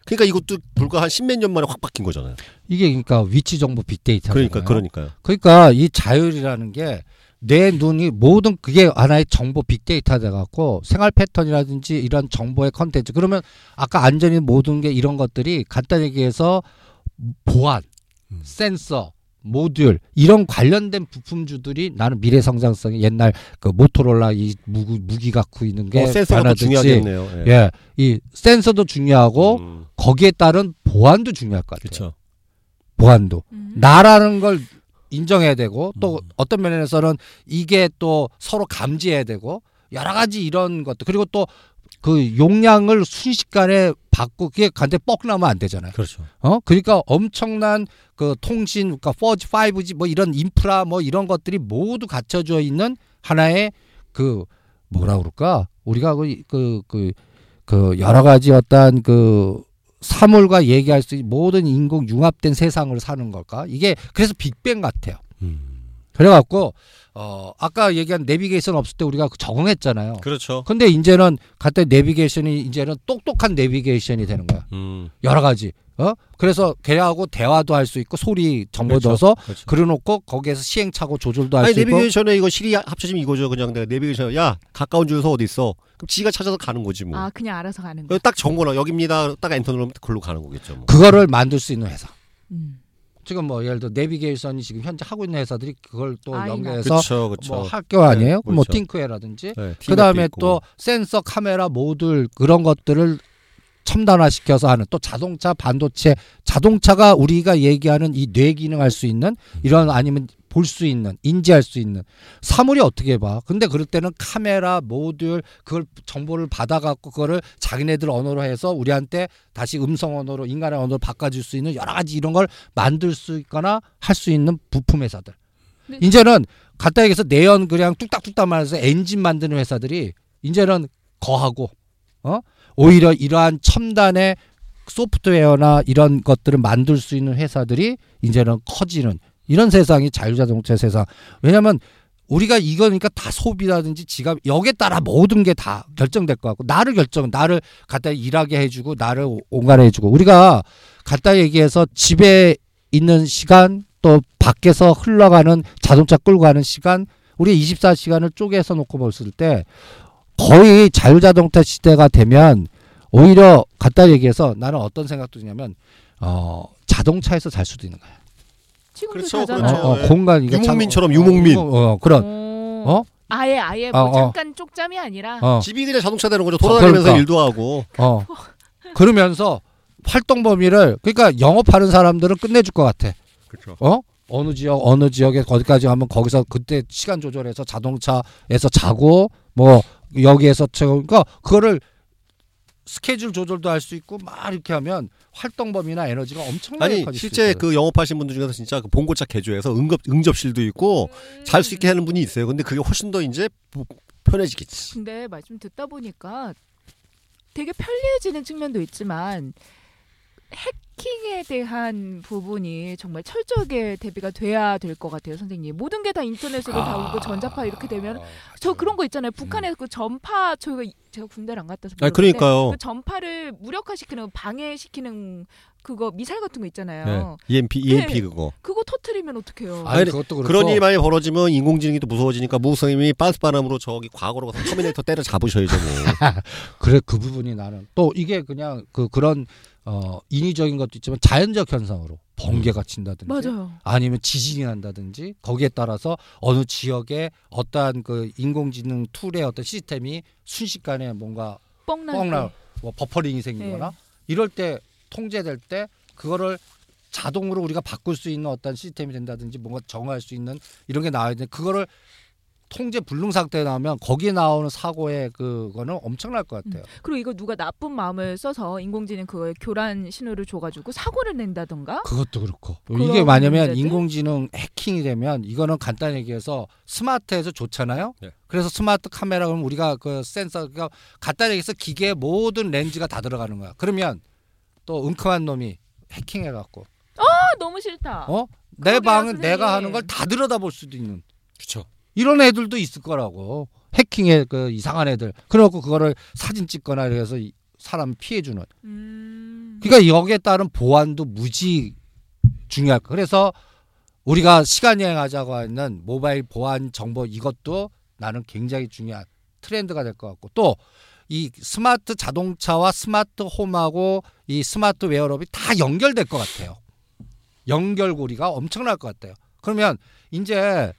그러니까 이것도 불과 한 십몇 년 만에 확 바뀐 거잖아요. 이게 그러니까 위치 정보 빅데이터. 그러니까 그러니까요. 그러니까 이 자율이라는 게 내 눈이 모든 그게 하나의 정보 빅데이터 돼 갖고 생활 패턴이라든지 이런 정보의 컨텐츠 그러면 아까 안전이 모든 게 이런 것들이 간단히 얘기해서 보안, 음. 센서, 모듈 이런 관련된 부품주들이 나는 미래 성장성이 옛날 그 모토로라 이 무기, 무기 갖고 있는 게 어, 센서가 중요하겠네요. 예. 예, 이 센서도 중요하고 음, 거기에 따른 보안도 중요할 것 같아요. 그렇죠. 보안도. 음. 나라는 걸 인정해야 되고 또 음. 어떤 면에서는 이게 또 서로 감지해야 되고 여러 가지 이런 것도 그리고 또 그 용량을 순식간에 그게 간데 뻑 나면 안 되잖아요. 그렇죠. 어? 그러니까 엄청난 그 통신 그러니까 4G, 5G 뭐 이런 인프라 뭐 이런 것들이 모두 갖춰져 있는 하나의 그 뭐라 그럴까? 우리가 그그그그 여러 가지 어떤 그 사물과 얘기할 수 있는 모든 인공 융합된 세상을 사는 걸까? 이게 그래서 빅뱅 같아요. 음. 그래갖고 어 아까 얘기한 내비게이션 없을 때 우리가 적응했잖아요. 그렇죠. 근데 이제는 갑자기 내비게이션이 이제는 똑똑한 내비게이션이 되는 거야. 음. 여러 가지. 어? 그래서 걔하고 대화도 할 수 있고 소리 정보 그렇죠. 넣어서 그렇죠. 그려놓고 거기에서 시행착오 조절도 할 수 있고. 내비게이션에 이거 시리 합쳐지면 이거죠. 그냥 내가 내비게이션 야 가까운 주유소 어디 있어? 그럼 지가 찾아서 가는 거지 뭐. 아 그냥 알아서 가는 거. 딱 정보나 여기입니다. 딱 엔터 누르면 그걸로 가는 거겠죠. 뭐. 그거를 만들 수 있는 회사. 음. 지금 뭐 예를 들어 내비게이션이 지금 현재 하고 있는 회사들이 그걸 또 아이나. 연계해서 그렇죠, 그렇죠. 뭐 학교 아니에요? 네, 뭐 그렇죠. 팅크웨라든지. 네, 그 다음에 티맵도 있고. 또 센서, 카메라, 모듈 그런 것들을 첨단화시켜서 하는 또 자동차, 반도체, 자동차가 우리가 얘기하는 이 뇌 기능할 수 있는 이런 아니면 볼 수 있는 인지할 수 있는 사물이 어떻게 봐? 근데 그럴 때는 카메라, 모듈 그걸 정보를 받아 갖고 그거를 자기네들 언어로 해서 우리한테 다시 음성 언어로 인간의 언어로 바꿔줄 수 있는 여러 가지 이런 걸 만들 수 있거나 할 수 있는 부품 회사들. 네. 이제는 간단히 얘기해서 내연 그냥 뚝딱뚝딱 말해서 엔진 만드는 회사들이 이제는 거하고 어 오히려 이러한 첨단의 소프트웨어나 이런 것들을 만들 수 있는 회사들이 이제는 커지는 이런 세상이 자율자동차 세상. 왜냐하면 우리가 이거니까 다 소비라든지 지갑 여기에 따라 모든 게 다 결정될 것 같고 나를 결정 나를 갖다 일하게 해주고 나를 온가해 해주고 우리가 갖다 얘기해서 집에 있는 시간 또 밖에서 흘러가는 자동차 끌고 가는 시간 우리 24시간을 쪼개서 놓고 봤을 때 거의 자율자동차 시대가 되면 오히려 갖다 얘기해서 나는 어떤 생각도 드냐면 어 자동차에서 잘 수도 있는 거야. 지금도 그렇죠, 자잖아요. 그렇죠. 어, 예. 공간 이게 참- 유목민처럼 어, 유목민. 어, 어, 그런 어. 어? 아예 아예 뭐 어, 어. 잠깐 쪽잠이 아니라 어, 집이 그냥 자동차 되는 거죠. 돌아다니면서 그러니까. 일도 하고. 어. 그러면서 활동 범위를 그러니까 영업하는 사람들은 끝내줄 것 같아. 그렇죠. 어? 어느 지역 어느 지역에 거기까지 가면 거기서 그때 시간 조절해서 자동차에서 자고 뭐 여기에서 저 그러니까 그거를 스케줄 조절도 할 수 있고 막 이렇게 하면 활동 범위나 에너지가 엄청나게 아니 커질 수 실제. 그 영업하신 분들 중에서 진짜 그 봉고차 개조해서 응급 응접실도 있고 잘수 있게 하는 분이 있어요. 근데 그게 훨씬 더 이제 뭐 편해지겠지. 근데 말씀 듣다 보니까 되게 편리해지는 측면도 있지만 해킹에 대한 부분이 정말 철저하게 대비가 돼야 될 것 같아요, 선생님. 모든 게 다 인터넷으로 다 오고 전자파 이렇게 되면 저 그런 거 있잖아요. 북한에서 그 전파 저희가 이- 제가 군대를 안 갔다 와서 아 그러니까요. 그 전파를 무력화시키는 방해시키는 그거 미사일 같은 거 있잖아요. 네. EMP EMP 네. 그거. 그거 터트리면 어떡해요? 아니 아니, 그것도 그렇고 그런 일이 많이 벌어지면 인공지능이 또 무서워지니까 무성님이 빤스바람으로 저기 과거로 가서 터미네이터 때려 잡으셔야죠 뭐. <laughs> 그래 그 부분이 나는 또 이게 그냥 그 그런 어 인위적인 것도 있지만 자연적 현상으로 번개가 친다든지 맞아요. 아니면 지진이 난다든지 거기에 따라서 어느 지역에 어떠한 그 인공지능 tool의 어떤 시스템이 순식간에 뭔가 뻥날. 뭐 버퍼링이 생기거나 네. 이럴 때 통제될 때 그거를 자동으로 우리가 바꿀 수 있는 어떤 시스템이 된다든지 뭔가 정할 수 있는 이런 게 나와야 되는데 그거를 통제 불능 상태에 나오면 거기에 나오는 사고의 그거는 엄청날 것 같아요. 그리고 이거 누가 나쁜 마음을 써서 인공지능 그거에 교란 신호를 줘가지고 사고를 낸다던가 그것도 그렇고 이게 뭐냐면 문제들? 인공지능 해킹이 되면 이거는 간단히 얘기해서 스마트에서 좋잖아요. 네. 그래서 스마트 카메라 그러면 우리가 그 센서 그러니까 간단히 얘기해서 기계에 모든 렌즈가 다 들어가는 거야. 그러면 또 웅큼한 놈이 해킹해 갖고 아, 너무 싫다. 어? 내 그러게요, 방은. 내가 하는 걸 다 들여다볼 수도 있는 그렇죠. 이런 애들도 있을 거라고 해킹의 그 이상한 애들 그래갖고 그거를 사진 찍거나 이래서 이 사람 피해 주는 음. 그러니까 여기에 따른 보안도 무지 중요할 거. 그래서 우리가 시간 여행하자고 하는 모바일 보안 정보 이것도 나는 굉장히 중요한 트렌드가 될 것 같고 또 이 스마트 자동차와 smart home하고 이 smart wearable이 다 연결될 것 같아요. 연결고리가 엄청날 것 같아요. 그러면 이제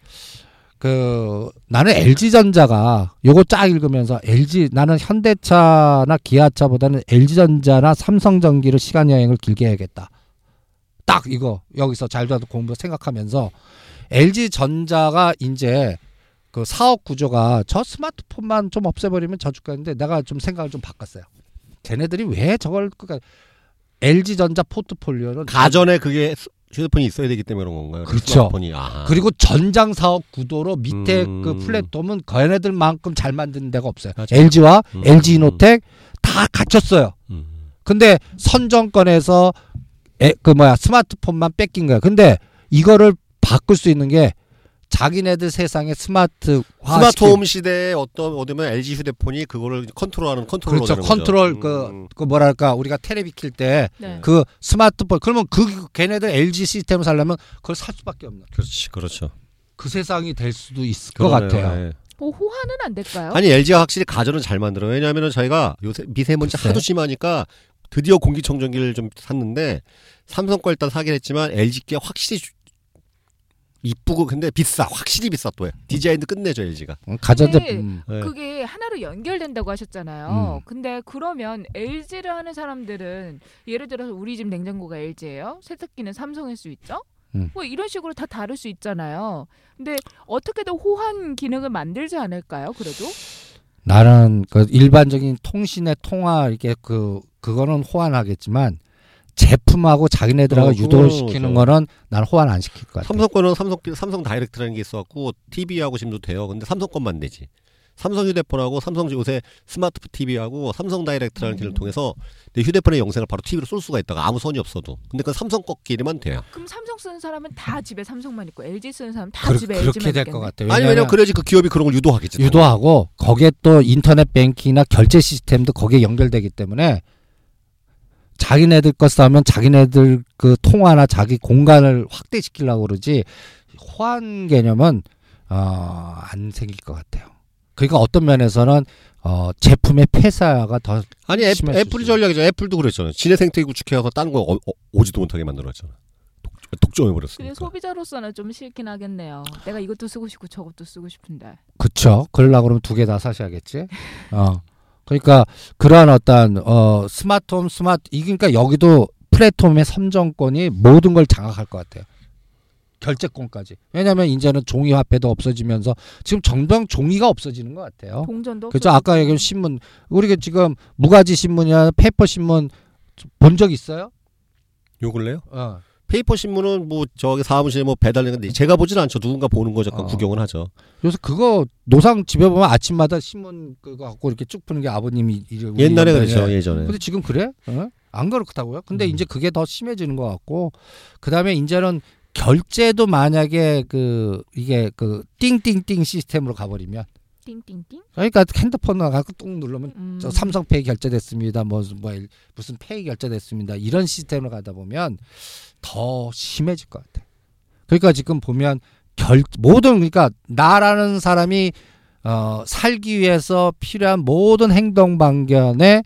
그 나는 LG 전자가 요거 쫙 읽으면서 LG 나는 현대차나 기아차보다는 LG 전자나 삼성 전기를 시간 여행을 길게 해야겠다. 딱 이거 여기서 잘도 공부 생각하면서 LG 전자가 이제 그 사업 구조가 저 스마트폰만 좀 없애버리면 저주가인데 내가 좀 생각을 좀 바꿨어요. 쟤네들이 왜 저걸 그니까 LG 전자 포트폴리오는 가전에 그게 스- 휴대폰이 있어야 되기 때문에 그런 건가요? 그렇죠. 아. 그리고 전장 사업 구도로 밑에 음. 그 플랫폼은 걔네들만큼 잘 만드는 데가 없어요. 맞아요. LG와 음. LG 이노텍 다 갖췄어요. 음. 근데 선정권에서 에, 그 뭐야 스마트폰만 뺏긴 거야. 근데 이거를 바꿀 수 있는 게 자기네들 세상에 smart화 smart home 시대에 어떤 어디면 LG 휴대폰이 그거를 컨트롤하는 컨트롤러 그렇죠. 컨트롤 거죠. 그, 음. 그 뭐랄까 우리가 테레비 킬때 네. 그 스마트폰 그러면 그 걔네들 LG 시스템을 살려면 그걸 살 수밖에 없는 그렇지, 그렇죠. 그 세상이 될 수도 있을 것 그러네요. 같아요. 예. 뭐 호환은 안 될까요? 아니 LG가 확실히 가전은 잘 만들어요. 왜냐하면 저희가 요새 미세먼지 글쎄. 하도 심하니까 드디어 공기청정기를 좀 샀는데 삼성 거 일단 사긴 했지만 LG 게 확실히 주- 이쁘고 근데 비싸. 확실히 비싸 또 해. 디자인도 끝내줘 LG가. 응, 가전제품 근데 음. 네. 그게 하나로 연결된다고 하셨잖아요. 음. 근데 그러면 LG를 하는 사람들은 예를 들어서 우리 집 냉장고가 LG예요. 세탁기는 삼성일 수 있죠. 음. 뭐 이런 식으로 다 다를 수 있잖아요. 근데 어떻게든 호환 기능을 만들지 않을까요? 그래도 나는 그 일반적인 통신의 통화 이렇게 그 그거는 호환하겠지만 제품하고 자기네들하고 어, 유도를 시키는 저- 거는 난 호환 안 시킬 것 같아. 삼성 거는 삼성 삼성 direct라는 게 있어갖고 TV하고 지금도 돼요. 근데 삼성 것만 되지. 삼성 휴대폰하고 삼성 요새 smart TV하고 삼성 direct라는 음. 기를 통해서 내 휴대폰의 영상을 바로 TV로 쏠 수가 있다가 아무 선이 없어도. 근데 그 삼성 거끼리만 돼요. 그럼 삼성 쓰는 사람은 다 집에 삼성만 있고 LG 쓰는 사람은 다 그, 집에 그렇게 될. 것 같아요. 아니 왜냐면 그래야지 그 기업이 그런 걸 유도하겠지. 유도하고 거기에 또 인터넷 뱅킹이나 결제 시스템도 거기에 연결되기 때문에 자기네들 거 싸면 자기네들 그 통화나 자기 공간을 확대시키려고 그러지 호환 개념은 어, 안 생길 것 같아요. 그러니까 어떤 면에서는 어, 제품의 폐사가 더 아니 애, 심할 수 애플이 있어요. 전략이죠. 애플도 그랬잖아요. 지네 생태 구축해서 다른 거 어, 어, 오지도 못하게 만들었잖아. 독점해 근데 버렸으니까. 소비자로서는 좀 싫긴 하겠네요. 내가 이것도 쓰고 싶고 저것도 쓰고 싶은데. 그쵸. 그러려고 그러면 두 개 다 사셔야겠지. 어. 그러니까 그러한 어떤 어 smart home smart 이 그러니까 여기도 플랫폼의 선정권이 모든 걸 장악할 것 같아요. 결제권까지. 왜냐하면 이제는 종이 화폐도 없어지면서 지금 정당 종이가 없어지는 것 같아요. 동전도 그죠? 아까 얘기한 신문 우리가 지금 무가지 신문이나 페이퍼 신문 본 적 있어요? 요 근래요? 어. paper 신문은 뭐 저기 사무실에 뭐 배달되는 건데 제가 보진 않죠. 누군가 보는 거 잠깐 어. 구경은 하죠. 요새 그거 노상 집에 보면 아침마다 신문 그거 갖고 이렇게 쭉 푸는 게 아버님이 일- 우리 옛날에. 그랬죠. 예전에. 근데 지금 그래? 어? 안 그렇다고요? 근데 음. 이제 그게 더 심해지는 것 같고 그다음에 이제는 결제도 만약에 그 이게 그 띵띵띵 시스템으로 가버리면 띵띵띵. 그러니까 핸드폰 갖고 뚝 누르면 음. 저 삼성페이 결제됐습니다. 뭐, 뭐 무슨 페이 결제됐습니다. 이런 시스템으로 가다 보면 더 심해질 것 같아. 그러니까 지금 보면 결 모든 그러니까 나라는 사람이 어 살기 위해서 필요한 모든 행동 반경에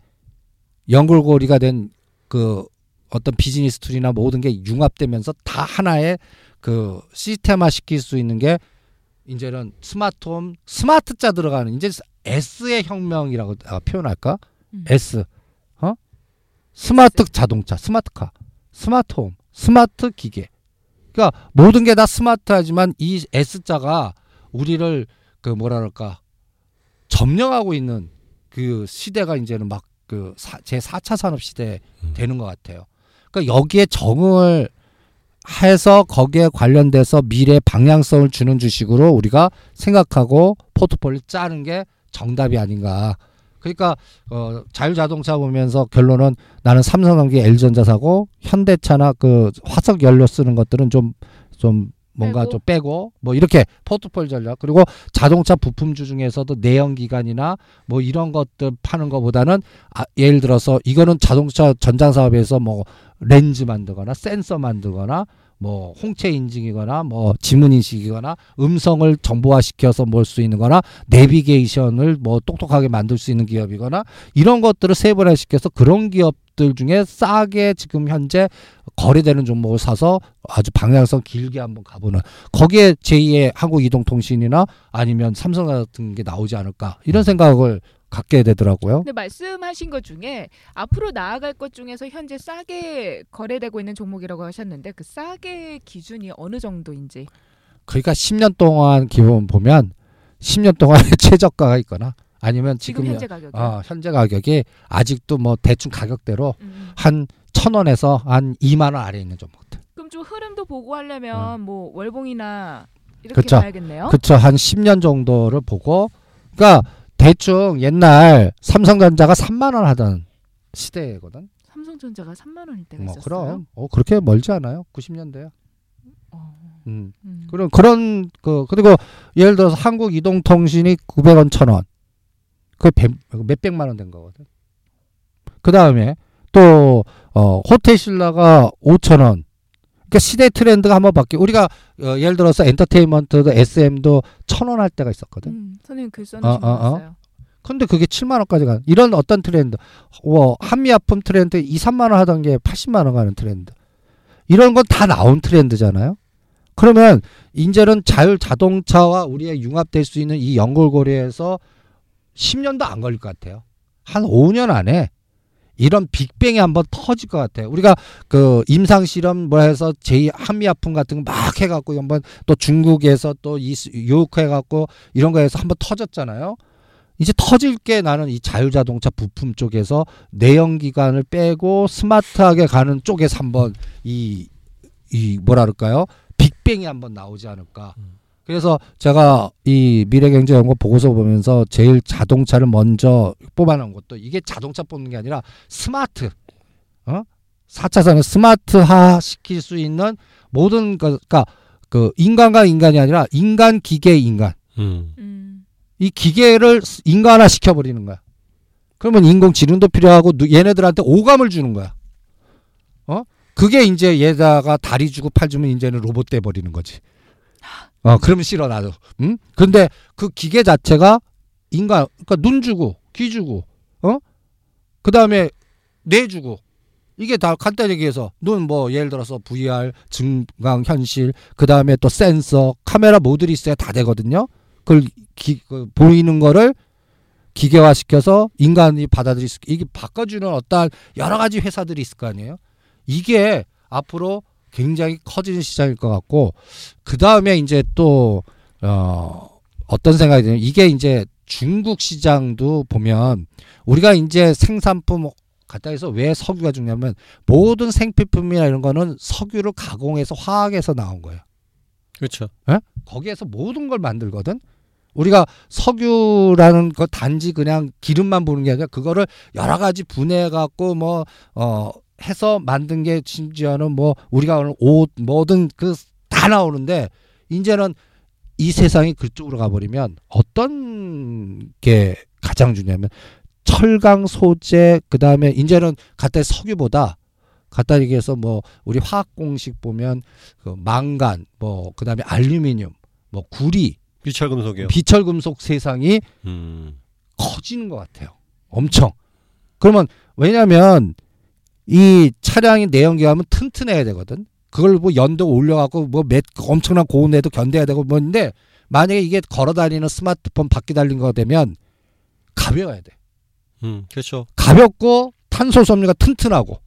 연결고리가 된 그 어떤 비즈니스 tool이나 모든 게 융합되면서 다 하나의 그 시스템화 시킬 수 있는 게 이제는 스마트홈 스마트자 들어가는 이제 S의 혁명이라고 아, 표현할까? 음. S 어 스마트 자동차, 스마트카, 스마트홈, 스마트 기계. 그러니까 모든 게 다 스마트하지만 이 S자가 우리를 그 뭐라 그럴까 점령하고 있는 그 시대가 이제는 막 그제 4차 산업 시대 음. 되는 것 같아요. 그러니까 여기에 적응을 해서 거기에 관련돼서 미래 방향성을 주는 주식으로 우리가 생각하고 포트폴리오 짜는 게 정답이 아닌가. 그러니까 어 자율자동차 보면서 결론은 나는 삼성전기 LG전자 사고 현대차나 그 화석 연료 쓰는 것들은 좀좀 뭔가 빼고. 좀 빼고 뭐 이렇게 포트폴리오 전략 그리고 자동차 부품주 중에서도 내연 기관이나 뭐 이런 것들 파는 것보다는 아, 예를 들어서 이거는 자동차 전장 사업에서 뭐 렌즈 만들거나 센서 만들거나 뭐 홍채 인증이거나 뭐 지문 인식이거나 음성을 정보화 시켜서 뭘 수 있는 거나 내비게이션을 뭐 똑똑하게 만들 수 있는 기업이거나 이런 것들을 세분화 시켜서 그런 기업들 중에 싸게 지금 현재 거래되는 종목을 사서 아주 방향성 길게 한번 가보는 거기에 제2의 한국이동통신이나 아니면 삼성 같은 게 나오지 않을까 이런 생각을 갖게 되더라고요. 근데 말씀하신 것 중에 앞으로 나아갈 것 중에서 현재 싸게 거래되고 있는 종목이라고 하셨는데 그 싸게 기준이 어느 정도인지. 그러니까 10년 동안 기본 보면 10년 동안 <laughs> 최저가가 있거나 아니면 지금 지금 현재 가격이. 어, 현재 가격이 아직도 뭐 대충 가격대로 음. 한천 원에서 한 2만 원 아래에 있는 종목들. 그럼 좀 흐름도 보고 하려면 뭐 월봉이나 이렇게 음. 그쵸. 봐야겠네요. 그쵸 한 10년 정도를 보고 그러니까 대충 옛날 삼성전자가 3만 원 하던 시대거든. 삼성전자가 3만 원일 때가 뭐 있었어요. 그럼 어 그렇게 멀지 않아요. 90년대야. 어, 음. 음. 그런 그런 그 그리고 예를 들어서 한국 이동통신이 900원 1000원. 그 몇백만 원 된 거거든. 그다음에 또 어, 호텔 신라가 5,000원. 그러니까 시대 트렌드가 한번 바뀌고 우리가 어, 예를 들어서 엔터테인먼트도 SM도 1,000원 할 때가 있었거든. 음, 선생님 글 써주신 어, 거 어, 어. 봤어요. 근데 그게 7만 원까지 가는 이런 어떤 트렌드. 뭐 한미아품 트렌드 2, 3만 원 하던 게 80만 원 가는 트렌드. 이런 건 다 나온 트렌드잖아요. 그러면 이제는 자율 자동차와 우리의 융합될 수 있는 이 연골고리에서 10년도 안 걸릴 것 같아요. 한 5년 안에 이런 빅뱅이 한번 터질 것 같아요. 우리가 그 임상 실험 뭐 해서 제 한미아품 같은 거 막 해갖고 한번 또 중국에서 또 유혹해갖고 이런 거 해서 한번 터졌잖아요. 이제 터질 게 나는 이 자율자동차 부품 쪽에서 내연기관을 빼고 스마트하게 가는 쪽에서 한번 이, 이 뭐라 그럴까요? 빅뱅이 한번 나오지 않을까. 그래서 제가 이 미래경제연구 보고서 보면서 제일 자동차를 먼저 뽑아놓은 것도 이게 자동차 뽑는 게 아니라 스마트, 어? 4차선을 스마트화 시킬 수 있는 모든 것, 그러니까 그 인간과 인간이 아니라 인간 기계 인간 음. 음. 이 기계를 인간화 시켜버리는 거야. 그러면 인공지능도 필요하고 누- 얘네들한테 오감을 주는 거야. 어? 그게 이제 얘다가 다리 주고 팔 주면 이제는 로봇 돼 버리는 거지. 어, 그러면 싫어 나도. 응? 근데 그 기계 자체가 인간, 그러니까 눈 주고 귀 주고, 어? 그 다음에 뇌 주고. 이게 다 간단히 얘기해서 눈 뭐 예를 들어서 VR, 증강 현실, 그 다음에 또 센서, 카메라 모듈이 있어야 다 되거든요. 그걸 기, 그 보이는 거를 기계화 시켜서 인간이 받아들일 수 이게 바꿔주는 어떠한 여러 가지 회사들이 있을 거 아니에요. 이게 앞으로 굉장히 커지는 시장일 것 같고 그 다음에 이제 또 어, 어떤 생각이 드냐면 이게 이제 중국 시장도 보면 우리가 이제 생산품 갖다 해서 왜 석유가 중요하면 모든 생필품이나 이런 거는 석유를 가공해서 화학에서 나온 거예요. 그렇죠. 거기에서 모든 걸 만들거든. 우리가 석유라는 거 단지 그냥 기름만 보는 게 아니라 그거를 여러 가지 분해해 갖고 뭐어 해서 만든 게 심지어는 뭐 우리가 오늘 옷 뭐든 그 다 나오는데 이제는 이 세상이 그쪽으로 가버리면 어떤 게 가장 중요하면 철강 소재 그 다음에 이제는 갖다 석유보다 갖다 얘기해서 뭐 우리 화학 공식 보면 그 망간 뭐 그 다음에 알루미늄 뭐 구리 비철금속이요. 비철 금속 세상이 음. 커지는 것 같아요. 엄청. 그러면 왜냐하면 이 차량이 내연기관하면 튼튼해야 되거든. 그걸 뭐 연도 올려갖고 뭐 몇 엄청난 고온에도 견뎌야 되고 뭐인데 만약에 이게 걸어다니는 스마트폰 바퀴 달린 거 되면 가벼워야 돼. 음. 그렇죠. 가볍고 탄소 섬유가 튼튼하고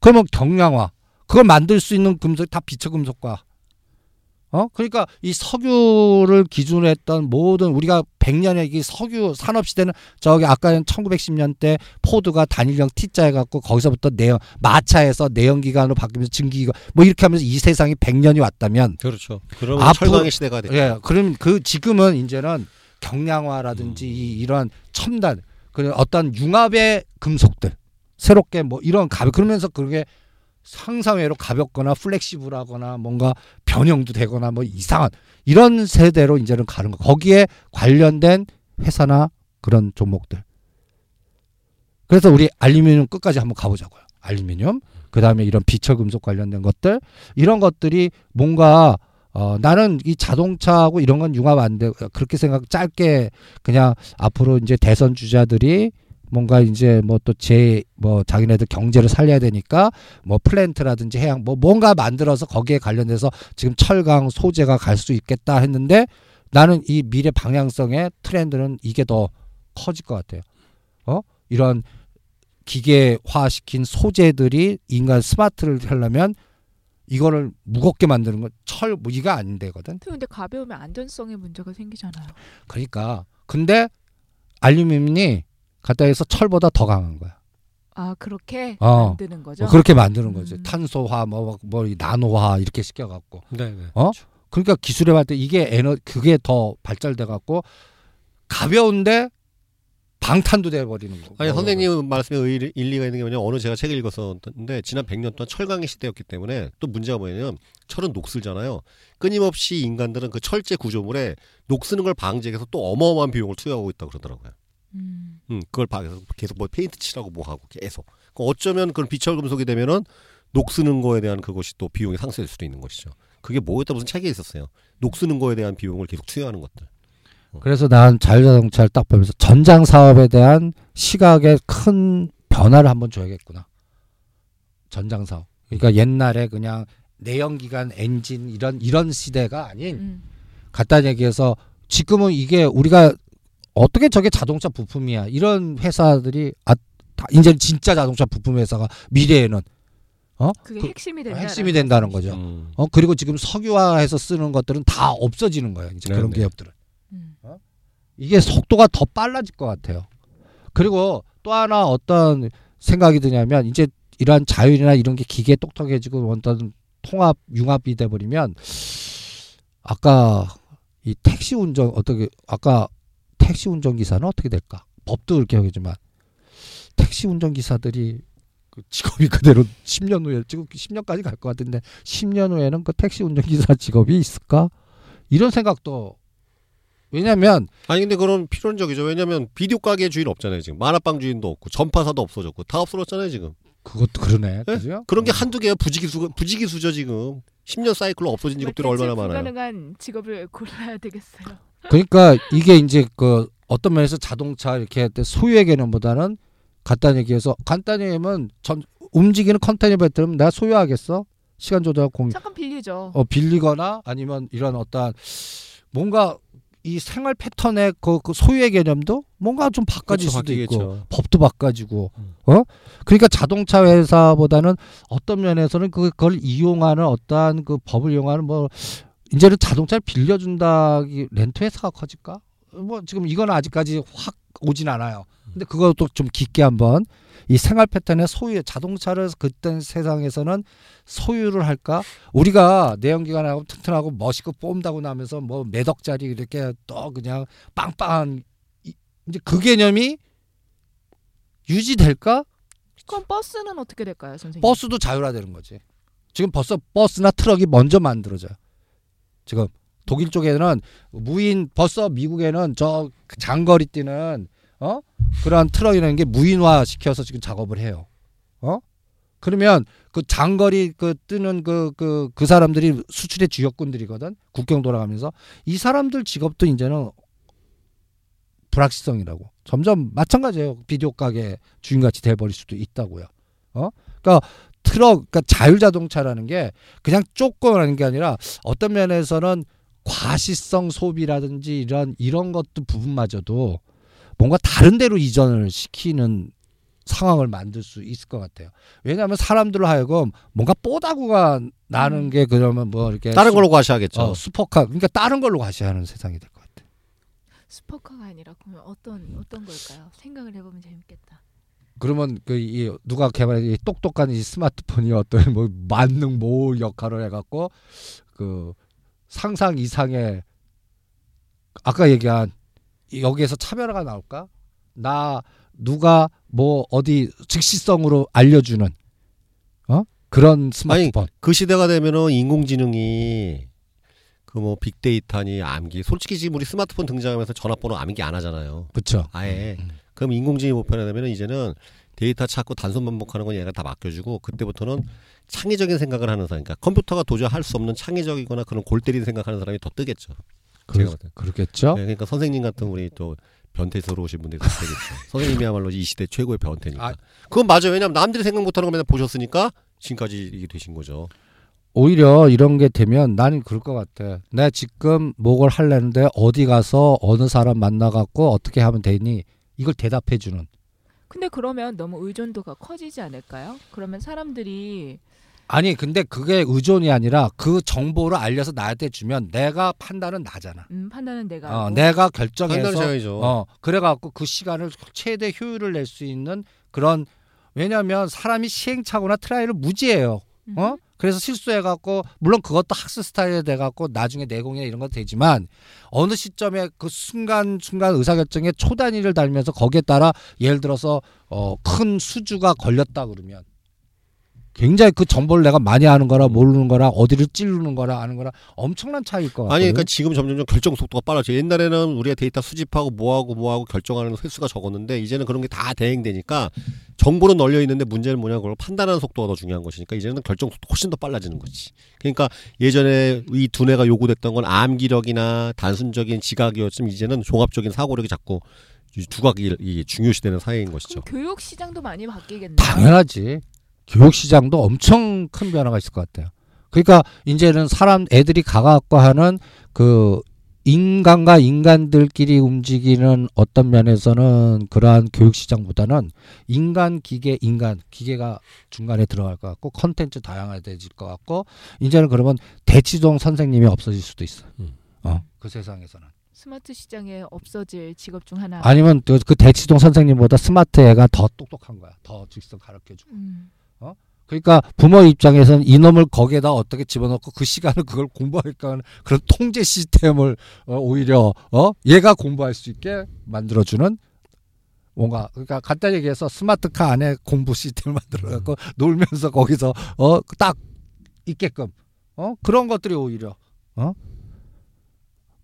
그러면 경량화 그걸 만들 수 있는 금속 다 비처 금속과 어 그러니까 이 석유를 기준으로 했던 모든 우리가 100년의 이 석유 산업 시대는 저기 아까는 1910년대 포드가 단일형 T자 해 갖고 거기서부터 내연 마차에서 내연 기관으로 바뀌면서 증기 기관 뭐 이렇게 하면서 이 세상이 100년이 왔다면 그렇죠. 그러면 앞으로- 철강의 시대가 됐죠. 예, 그럼 그 지금은 이제는 경량화라든지 이, 이런 첨단 그 어떤 융합의 금속들 새롭게 뭐 이런 가벼 그러면서 그게 상상외로 가볍거나 플렉시블하거나 뭔가 변형도 되거나 뭐 이상한 이런 세대로 이제는 가는 거. 거기에 관련된 회사나 그런 종목들. 그래서 우리 알루미늄 끝까지 한번 가보자고요. 알루미늄 그 다음에 이런 비철 금속 관련된 것들. 이런 것들이 뭔가 어, 나는 이 자동차하고 이런 건 융합 안 돼. 그렇게 생각, 짧게 그냥 앞으로 이제 대선 주자들이 뭔가 이제 뭐 또 제, 뭐 자기네들 경제를 살려야 되니까 뭐 플랜트라든지 해양 뭐 뭔가 만들어서 거기에 관련돼서 지금 철강 소재가 갈 수 있겠다 했는데 나는 이 미래 방향성의 트렌드는 이게 더 커질 것 같아요. 어? 이런 기계화시킨 소재들이 인간 스마트를 하려면 이거를 무겁게 만드는 건 철 무기가 안 되거든. 근데 가벼우면 안전성에 문제가 생기잖아요. 그러니까 근데 알루미늄이 갖다 해서 철보다 더 강한 거야. 아 그렇게 어. 만드는 거죠. 뭐 그렇게 만드는 거지. 음. 탄소화 뭐, 뭐 나노화 이렇게 시켜 갖고. 네, 네. 어? 그러니까 기술의 발달 이게 에너 그게 더 발달돼 갖고 가벼운데 방탄도 돼 버리는 거. 아니 선생님 말씀에 의- 일리가 있는 게 뭐냐면 어느 제가 책을 읽었었는데 지난 100년 동안 철강의 시대였기 때문에 또 문제가 뭐냐면 철은 녹슬잖아요. 끊임없이 인간들은 그 철제 구조물에 녹쓰는 걸 방지해서 또 어마어마한 비용을 투여하고 있다 고 그러더라고요. 음. 음, 그걸 봐 계속 계속 뭐 페인트 칠하고 뭐 하고 계속. 그 어쩌면 그런 비철 금속이 되면은 녹 쓰는 거에 대한 그것이 또 비용이 상쇄될 수도 있는 것이죠. 그게 뭐였다 무슨 책에 있었어요. 녹 쓰는 거에 대한 비용을 계속 투여하는 것들. 그래서 난 자율자동차를 딱 보면서 전장 사업에 대한 시각에 큰 변화를 한번 줘야겠구나. 전장 사업. 그러니까 옛날에 그냥 내연기관 엔진 이런 이런 시대가 아닌 음. 간단히 얘기해서 지금은 이게 우리가 어떻게 저게 자동차 부품이야 이런 회사들이 아 다- 이제 진짜 자동차 부품 회사가 미래에는 그게 그- 핵심이 된다. 핵심이 된다는 거죠. 음. 어 그리고 지금 석유화해서 쓰는 것들은 다 없어지는 거예요. 이제 그런 네네. 기업들은. 음. 이게 속도가 더 빨라질 것 같아요. 그리고 또 하나 어떤 생각이 드냐면 이제 이러한 자율이나 이런 게 기계 똑똑해지고 어떤 통합 융합이 돼 버리면 아까 이 택시 운전 어떻게 아까 택시 운전 기사는 어떻게 될까? 법도 그렇게 하겠지만 택시 운전 기사들이 그 직업이 그대로 10년 후에 지금 10년까지 갈 것 같은데 10년 후에는 그 택시 운전 기사 직업이 있을까? 이런 생각도 왜냐면 아니 근데 그런 필연적이죠. 왜냐면 비디오 가게 주인 없잖아요 지금. 만화방 주인도 없고 전파사도 없어졌고 다 없어졌잖아요 지금. 그것도 그러네. 예? 그죠? 그런 게 어. 한두 개야 부지기수 부지기수죠 지금. 10년 사이클로 없어진 직업들이 얼마나 많아요. 불가능한 직업을 골라야 되겠어요. 그러니까 이게 이제 그 어떤 면에서 자동차 이렇게 할 때 소유의 개념보다는 간단히 얘기해서 간단히 하면 전 움직이는 컨테이너 배터리면 내가 소유하겠어? 시간 조절 공유 잠깐 빌리죠. 어, 빌리거나 아니면 이런 어떤 뭔가 이 생활 패턴의 그, 그 소유의 개념도 뭔가 좀 바꿔질 그렇죠, 수도 있고 바뀌겠죠. 법도 바꿔지고 음. 어 그러니까 자동차 회사보다는 어떤 면에서는 그- 그걸 이용하는 어떠한 그 법을 이용하는 뭐 이제는 자동차를 빌려준다 렌트 회사가 커질까 뭐 지금 이건 아직까지 확 오진 않아요 근데 그것도 좀 깊게 한번 이 생활 패턴의 소유 자동차를 그때 세상에서는 소유를 할까 우리가 내연기관하고 튼튼하고 멋있고 뽀다구 나면서 뭐 몇억짜리 이렇게 또 그냥 빵빵한 이- 이제 그 개념이 유지될까? 그럼 버스는 어떻게 될까요, 선생님? 버스도 자율화되는 거지. 지금 벌써 버스나 트럭이 먼저 만들어져요. 지금 독일 쪽에는 무인 벌써 미국에는 저 장거리 뛰는 어? 그러한 트럭이라는 게 무인화 시켜서 지금 작업을 해요. 어? 그러면 그 장거리 그 뜨는 그 그 그 사람들이 수출의 주역군들이거든? 국경 돌아가면서. 이 사람들 직업도 이제는 불확실성이라고. 점점 마찬가지예요. 비디오 가게 주인같이 돼버릴 수도 있다고요. 어? 그러니까 트럭 그러니까 자율자동차라는 게 그냥 조금 하는 게 아니라 어떤 면에서는 과시성 소비라든지 이런 이런 것도 부분마저도 뭔가 다른 데로 이전을 시키는 상황을 만들 수 있을 것 같아요. 왜냐하면 사람들로 하여금 뭔가 뽀다구가 나는 음. 게 그러면 뭐 이렇게 다른 수- 걸로 과시하겠죠. 어, 슈퍼카 그러니까 다른 걸로 과시하는 세상이 될 것 같아요. 스포커가 아니라 그러면 어떤 어떤 걸까요? 생각을 해보면 재밌겠다. 그러면 그이 누가 개발한 이 똑똑한 이 스마트폰이 어떤 뭐 만능 모 역할을 해갖고 그 상상 이상의 아까 얘기한 이 여기에서 차별화가 나올까? 나 누가 뭐 어디 즉시성으로 알려주는 어 그런 스마트폰. 그 시대가 되면은 인공지능이 그 뭐 빅데이터니 암기 솔직히 지금 우리 스마트폰 등장하면서 전화번호 암기 안 하잖아요. 그렇죠. 아예. 음. 그럼 인공지능이 보편화되면 이제는 데이터 찾고 단순 반복하는 건 얘가 다 맡겨주고 그때부터는 창의적인 생각을 하는 사람, 그러니까 컴퓨터가 도저히 할 수 없는 창의적이거나 그런 골 때리는 생각하는 사람이 더 뜨겠죠. 그, 때. 그렇겠죠. 네, 그러니까 선생님 같은 우리 또 변태스러우신 분들이 더 되겠죠. <laughs> 선생님이야말로 이 시대 최고의 변태니까. 아. 그건 맞아요. 왜냐면 남들이 생각 못하는 거 맨날 보셨으니까 지금까지 이게 되신 거죠. 오히려 이런 게 되면 나는 그럴 것 같아. 내가 지금 뭐를 하려는데 어디 가서 어느 사람 만나갖고 어떻게 하면 되니? 이걸 대답해 주는. 근데 그러면 너무 의존도가 커지지 않을까요? 그러면 사람들이 아니 근데 그게 의존이 아니라 그 정보를 알려서 나한테 주면 내가 판단은 나잖아. 음, 판단은 내가 어, 내가 결정해서. 어 그래갖고 그 시간을 최대 효율을 낼 수 있는 그런 왜냐하면 사람이 시행착오나 try를 무지 해요. 음. 어? 그래서 실수해갖고 물론 그것도 학습 스타일이 돼갖고 나중에 내공이나 이런 것도 되지만 어느 시점에 그 순간 순간 의사결정에 초단위를 달면서 거기에 따라 예를 들어서 어, 큰 수주가 걸렸다 그러면 굉장히 그 정보를 내가 많이 아는 거랑 모르는 거랑 어디를 찌르는 거랑 아는 거랑 엄청난 차이일 것 같아요. 아니 그러니까 지금 점점점 결정 속도가 빨라져. 옛날에는 우리가 데이터 수집하고 뭐하고 뭐하고 결정하는 횟수가 적었는데 이제는 그런 게 다 대행되니까 정보는 널려 있는데 문제는 뭐냐 그걸 판단하는 속도가 더 중요한 것이니까 이제는 결정 속도 훨씬 더 빨라지는 거지. 그러니까 예전에 이 두뇌가 요구됐던 건 암기력이나 단순적인 지각이었지만 이제는 종합적인 사고력이 자꾸 이 두각이 이 중요시되는 사회인 것이죠. 교육 시장도 많이 바뀌겠네요. 당연하지. 교육 시장도 엄청 큰 변화가 있을 것 같아요. 그러니까 이제는 사람 애들이 가갖고 하는 그 인간과 인간들끼리 움직이는 어떤 면에서는 그러한 교육 시장보다는 인간 기계 인간 기계가 중간에 들어갈 것 같고 컨텐츠 다양화돼질 것 같고 이제는 그러면 대치동 선생님이 없어질 수도 있어. 음. 어, 그 세상에서는. 스마트 시장에 없어질 직업 중 하나. 아니면 그, 그 대치동 선생님보다 스마트 애가 더 똑똑한 거야. 더 직접 가르쳐주고. 음. 그러니까 부모 입장에서는 이놈을 거기에다 어떻게 집어넣고 그 시간을 그걸 공부할까 하는 그런 통제 시스템을 어, 오히려 어 얘가 공부할 수 있게 만들어주는 뭔가 그러니까 간단히 얘기해서 스마트카 안에 공부 시스템을 만들어갖고 놀면서 거기서 어 딱 있게끔 어 그런 것들이 오히려 어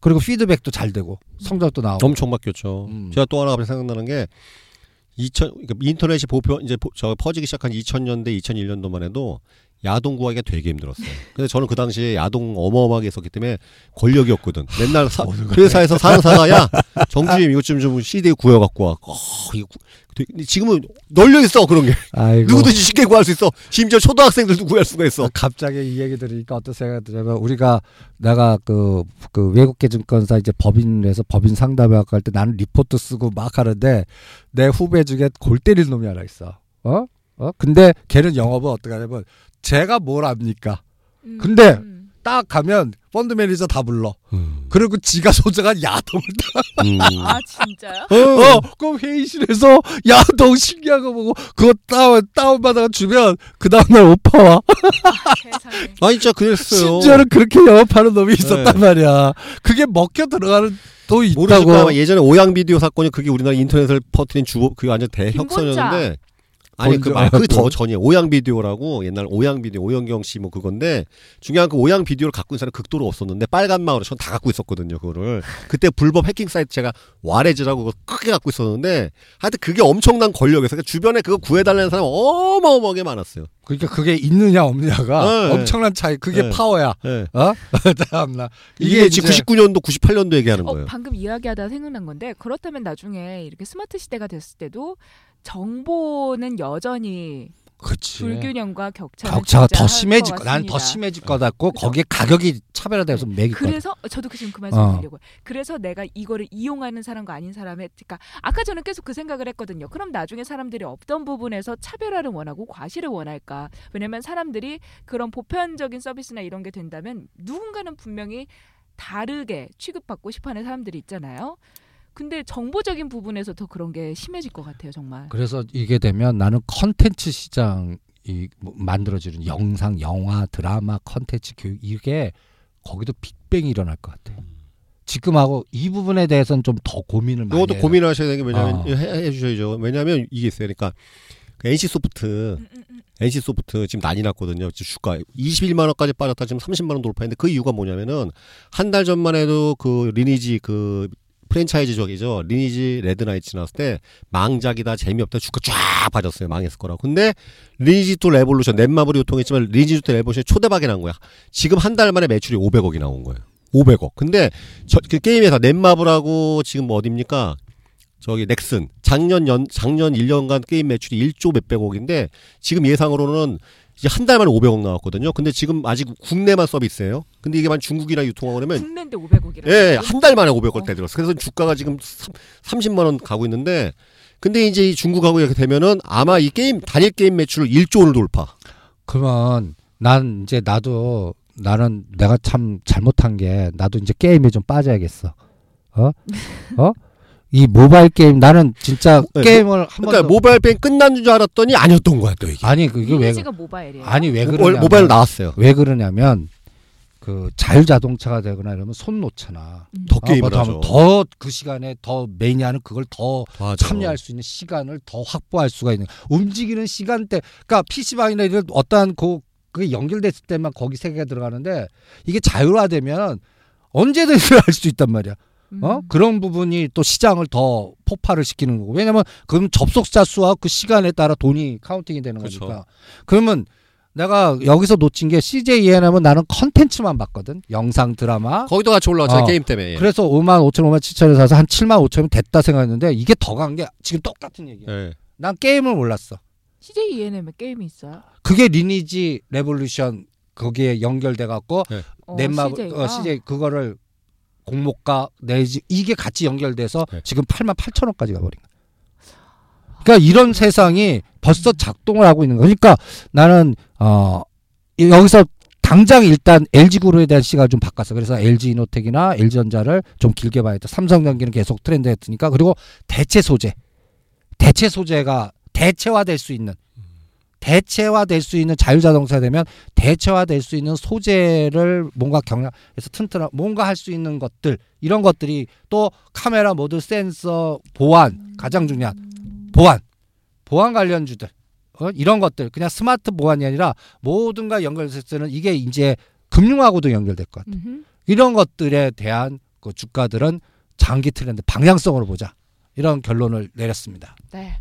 그리고 피드백도 잘 되고 성적도 나오고 엄청 바뀌었죠. 음. 제가 또 하나 갑자기 생각나는 게 2000, 그러니까 인터넷이 보편 이제 보- 저 퍼지기 시작한 2000년대, 2001년도만 해도 야동 구하기가 되게 힘들었어요. 근데 저는 그 당시에 야동 어마어마하게 했었기 때문에 권력이 없거든. 맨날 사, 회사에서 사는 사가 야 정주임 이것 좀 좀 CD 구해 갖고 와. 어, 이거 구- 되게- 지금은 널려 있어 그런 게. 아이고 누구든지 쉽게 구할 수 있어. 심지어 초등학생들도 구할 수가 있어. 갑자기 이 얘기 들으니까 어떤 생각이 드냐면 우리가 내가 그, 그 외국계 증권사 이제 법인에서 법인 상담회학과 할때 나는 리포트 쓰고 막 하는데 내 후배 중에 골 때릴 놈이 하나 있어. 어? 어? 근데 걔는 영업은 어떻게 하냐면 제가 뭘 압니까? 음, 근데 음. 딱 가면 펀드 매니저 다 불러. 그리고 지가 소장한 야동을 음. <laughs> 아 진짜요? 어, 그 회의실에서 야동 신기한 거 보고 그거 다운 다운 받아가 주면 그 다음 날 오더 와. 아, 세상에. <laughs> 아 진짜 그랬어요. 심지어는 그렇게 영업하는 놈이 있었단 네. 말이야. 그게 먹혀 들어가는 또 모르실까 있다고. 예전에 오양 비디오 사건이 그게 우리나라 인터넷을 퍼뜨린 주범 그게 완전 대혁선이었는데 아니 그 말 그게 더 전이에요 오양 비디오라고 옛날 오양 비디오 오영경 씨 뭐 그건데 중요한 그 오양 비디오를 갖고 있는 사람 극도로 없었는데 빨간 마을에 전 다 갖고 있었거든요 그거를 그때 불법 해킹 사이트 제가 와레즈라고 그거 크게 갖고 있었는데 하여튼 그게 엄청난 권력에서 그러니까 주변에 그거 구해달라는 사람 어마어마하게 많았어요 그러니까 그게 있느냐 없느냐가 네. 엄청난 차이. 그게 네. 파워야. 예. 어? <laughs> 참나. 이게, 지금 이제 99년도 98년도 얘기하는 어, 거예요 방금 이야기하다 생각난 건데 그렇다면 나중에 이렇게 스마트 시대가 됐을 때도 정보는 여전히 그치. 불균형과 격차는 격차가 더 심해질 것 거. 난 더. 심해질 것 같고 그죠? 거기에 가격이 차별화돼서 매길 거. 그래서 저도 그 지금 그 말씀 어. 그래서 내가 이거를 이용하는 사람과 아닌 사람의 그러니까 아까 저는 계속 그 생각을 했거든요. 그럼 나중에 사람들이 없던 부분에서 차별화를 원하고 과시를 원할까? 왜냐면 사람들이 그런 보편적인 서비스나 이런 게 된다면 누군가는 분명히 다르게 취급받고 싶어하는 사람들이 있잖아요. 근데 정보적인 부분에서 더 그런 게 심해질 것 같아요, 정말. 그래서 이게 되면 나는 컨텐츠 시장이 뭐 만들어지는 영상, 영화, 드라마, 컨텐츠 교육 이게 거기도 빅뱅이 일어날 것 같아. 지금하고 이 부분에 대해서는 좀 더 고민을 많이 이것도 해요. 고민하셔야 되는 게 왜냐면 어. 해, 해 주셔야죠 왜냐면 이게 있어요 그러니까 그 NC 소프트 음, 음, 음. NC 소프트 지금 난리 났거든요. 지금 주가 21만 원까지 빠졌다 지금 30만 원 돌파했는데 그 이유가 뭐냐면은 한 달 전만 해도 그 리니지 그 프랜차이즈 적이죠. 리니지 레드나이츠 나왔을 때 망작이다 재미없다 주가 쫙 빠졌어요. 망했을 거라고. 근데 리니지 투 레볼루션 넷마블이 유통했지만 리니지 투 레볼루션이 초대박이 난 거야. 지금 한 달 만에 매출이 500억이 나온 거예요. 500억. 근데 저, 그 게임 회사 넷마블하고 지금 뭐 어딥니까? 저기 넥슨 작년 연 작년 1년간 게임 매출이 1조 몇백억인데 지금 예상으로는 이제 한 달 만에 500억 나왔거든요. 근데 지금 아직 국내만 서비스예요. 근데 이게 만 중국이나 유통하고 그러면 국내인데 500억이라. 예, 한 달 만에 500억 어. 대들었어. 그래서 주가가 지금 30만 원 가고 있는데 근데 이제 이 중국하고 이렇게 되면은 아마 이 게임 단일 게임 매출 1조 원을 돌파. 그러면 난 이제 나도 나는 내가 참 잘못한 게 나도 이제 게임에 좀 빠져야겠어. 어? 어? 이 모바일 게임 나는 진짜 네, 게임을 한 그러니까 번도 모바일 게임 끝난 줄 알았더니 아니었던 거야 또 이게. 아니 그게 왜 모바일이에요. 아니 왜 모- 그러냐 모바일 나왔어요. 왜 그러냐면 그 자율자동차가 되거나 이러면 손 놓잖아. 음. 더 게임을 어, 하죠. 더그 시간에 더 매니아는 그걸 더 맞아. 참여할 수 있는 시간을 더 확보할 수가 있는 움직이는 시간대 그러니까 PC방이나 이런 어떠한 그 그게 연결됐을 때만 거기 세계가 들어가는데 이게 자율화되면 언제든지 <laughs> 할 수 있단 말이야. 어? 음. 그런 부분이 또 시장을 더 폭발을 시키는 거고. 왜냐면 그럼 접속자 수와 그 시간에 따라 돈이 counting이 되는 그쵸. 거니까. 그러면 내가 여기서 놓친 게 CJ ENM은 나는 컨텐츠만 봤거든. 영상 드라마. 거기도 같이 올라왔잖아요. 어. 게임 때문에. 예. 그래서 5만 5천, 5만 7천에 사서 한 7만 5천이면 됐다 생각했는데 이게 더 간 게 지금 똑같은 얘기야. 예. 난 게임을 몰랐어. CJ ENM에 게임이 있어요. 그게 리니지 레볼루션 거기에 연결돼 갖고 어, 넷마 CJ가? 어, CJ 그거를 공모가 내지 이게 같이 연결돼서 네. 지금 8만 8천 원까지 가버린 거야. 그러니까 이런 세상이 벌써 작동을 하고 있는 거. 그러니까 나는 어 이- 여기서 당장 일단 LG 그룹에 대한 시각을 좀 바꿨어. 그래서 LG 이노텍이나 LG 전자를 좀 길게 봐야겠다. 삼성전기는 계속 트렌드였으니까 그리고 대체 소재, 대체 소재가 대체화될 수 있는 대체화될 수 있는 자율자동차 되면 대체화될 수 있는 소재를 뭔가 경량해서 튼튼한 뭔가 할 수 있는 것들 이런 것들이 또 카메라 모드 센서 보안 가장 중요한 보안 보안 관련주들 어? 이런 것들 그냥 스마트 보안이 아니라 모든가 연결됐을 때는 이게 이제 금융하고도 연결될 것 같아요. 음흠. 이런 것들에 대한 그 주가들은 장기 트렌드 방향성으로 보자 이런 결론을 내렸습니다. 네.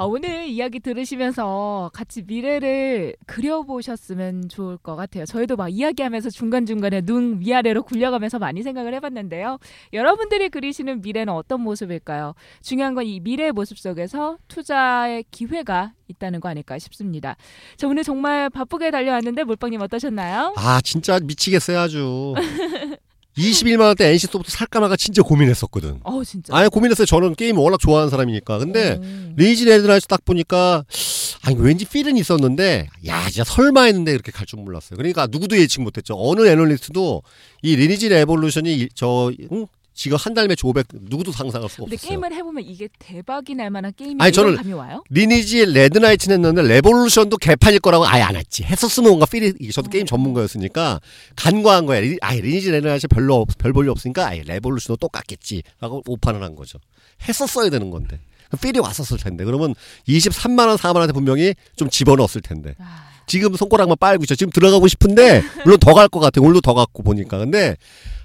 아, 오늘 이야기 들으시면서 같이 미래를 그려보셨으면 좋을 것 같아요. 저희도 막 이야기하면서 중간중간에 눈 위아래로 굴려가면서 많이 생각을 해봤는데요. 여러분들이 그리시는 미래는 어떤 모습일까요? 중요한 건 이 미래의 모습 속에서 투자의 기회가 있다는 거 아닐까 싶습니다. 자, 오늘 정말 바쁘게 달려왔는데 몰빵님 어떠셨나요? 아 진짜 미치겠어요 아주. <laughs> 21만 원대 NC 소프트 살까 말까 진짜 고민했었거든. 어, 진짜. 아니 고민했어요. 저는 게임 워낙 좋아하는 사람이니까. 근데 음. 리니지 레드나이트 딱 보니까 아니 왠지 feel은 있었는데 야 진짜 설마 했는데 이렇게 갈 줄 몰랐어요. 그러니까 누구도 예측 못했죠. 어느 애널리스트도 이 리니지 레볼루션이 이- 저 응? 지금 한달 매출 500 누구도 상상할 수가 근데 없었어요. 게임을 해보면 이게 대박이 날 만한 게임이 아니, 저는 감이 와요? 리니지 레드나이트는 했는데 레볼루션도 개판일 거라고 아예 안 했지. 했었으면 뭔가 feel이 저도 게임 전문가였으니까 간과한 거야. 리, 아예 리니지 레드나이트 별로 없- 별 볼일 없으니까 아예 레볼루션도 똑같겠지라고 오판을 한 거죠. 했었어야 되는 건데. feel이 왔었을 텐데. 그러면 23만 원, 4만 원 할 때 분명히 좀 집어넣었을 텐데. 아, 지금 손가락만 빨고 있죠. 지금 들어가고 싶은데 물론 더 갈 것 같아. 오늘도 더 갔고 보니까. 근데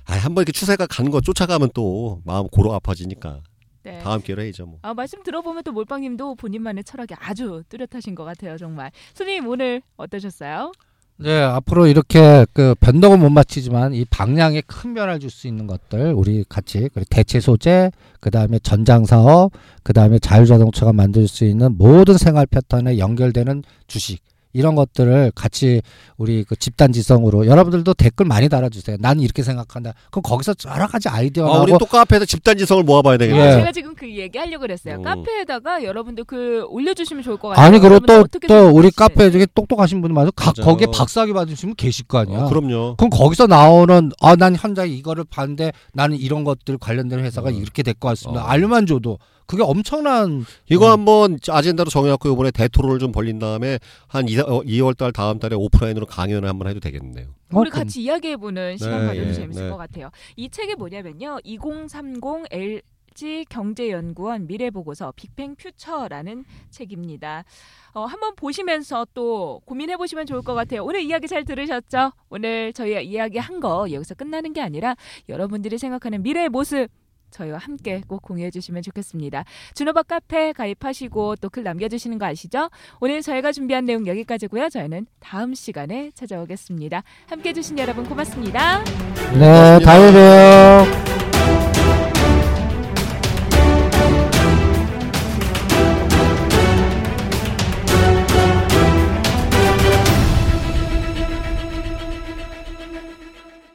아, 한번 이렇게 추세가 가는 거 쫓아가면 또 마음 골 아파지니까 네. 다음 기회로 해야죠. 뭐. 아, 말씀 들어보면 또 몰빵님도 본인만의 철학이 아주 뚜렷하신 것 같아요, 정말. 손님 오늘 어떠셨어요? 네, 앞으로 이렇게 그 변동은 못 맞추지만 이 방향에 큰 변화를 줄 수 있는 것들 우리 같이 그리고 대체 소재, 그 다음에 전장 사업, 그 다음에 자율 자동차가 만들 수 있는 모든 생활 패턴에 연결되는 주식 이런 것들을 같이 우리 그 집단지성으로 여러분들도 댓글 많이 달아주세요. 나는 이렇게 생각한다. 그럼 거기서 여러 가지 아이디어 아, 우리 또 카페에서 집단지성을 모아봐야 되겠네. 예. 제가 지금 그 얘기 하려고 그랬어요. 음. 카페에다가 여러분들 그 올려주시면 좋을 것 같아요. 아니 그리고 또 어떻게 또 우리. 카페 중에 똑똑하신 분이 많아서 각. 거기에 박사학위 받으시면 계실 거 아니야. 어, 그럼요. 그럼 거기서 나오는 아 난 현장에 이거를 봤는데 나는 이런 것들 관련된 회사가 어. 이렇게 될 것 같습니다. 어. 알려만 줘도 그게 엄청난 이거 음. 한번 아젠다로 정해갖고 이번에 대토론을 좀 벌린 다음에 한 2, 월달 다음 달에 오프라인으로 강연을 한번 해도 되겠네요. 우리 어, 그럼- 같이 이야기해보는 시간 네, 가져도 예, 재밌을 네. 것 같아요. 이 책이 뭐냐면요. 2030 LG 경제연구원 미래보고서 빅뱅 퓨처라는 책입니다. 어, 한번 보시면서 또 고민해 보시면 좋을 것 같아요. 오늘 이야기 잘 들으셨죠? 오늘 저희 이야기 한 거 여기서 끝나는 게 아니라 여러분들이 생각하는 미래의 모습 저희와 함께 꼭 공유해 주시면 좋겠습니다. 준호박 카페 가입하시고 또 글 남겨주시는 거 아시죠? 오늘 저희가 준비한 내용 여기까지고요. 저희는 다음 시간에 찾아오겠습니다. 함께 해주신 여러분 고맙습니다. 네 다음에 봬요.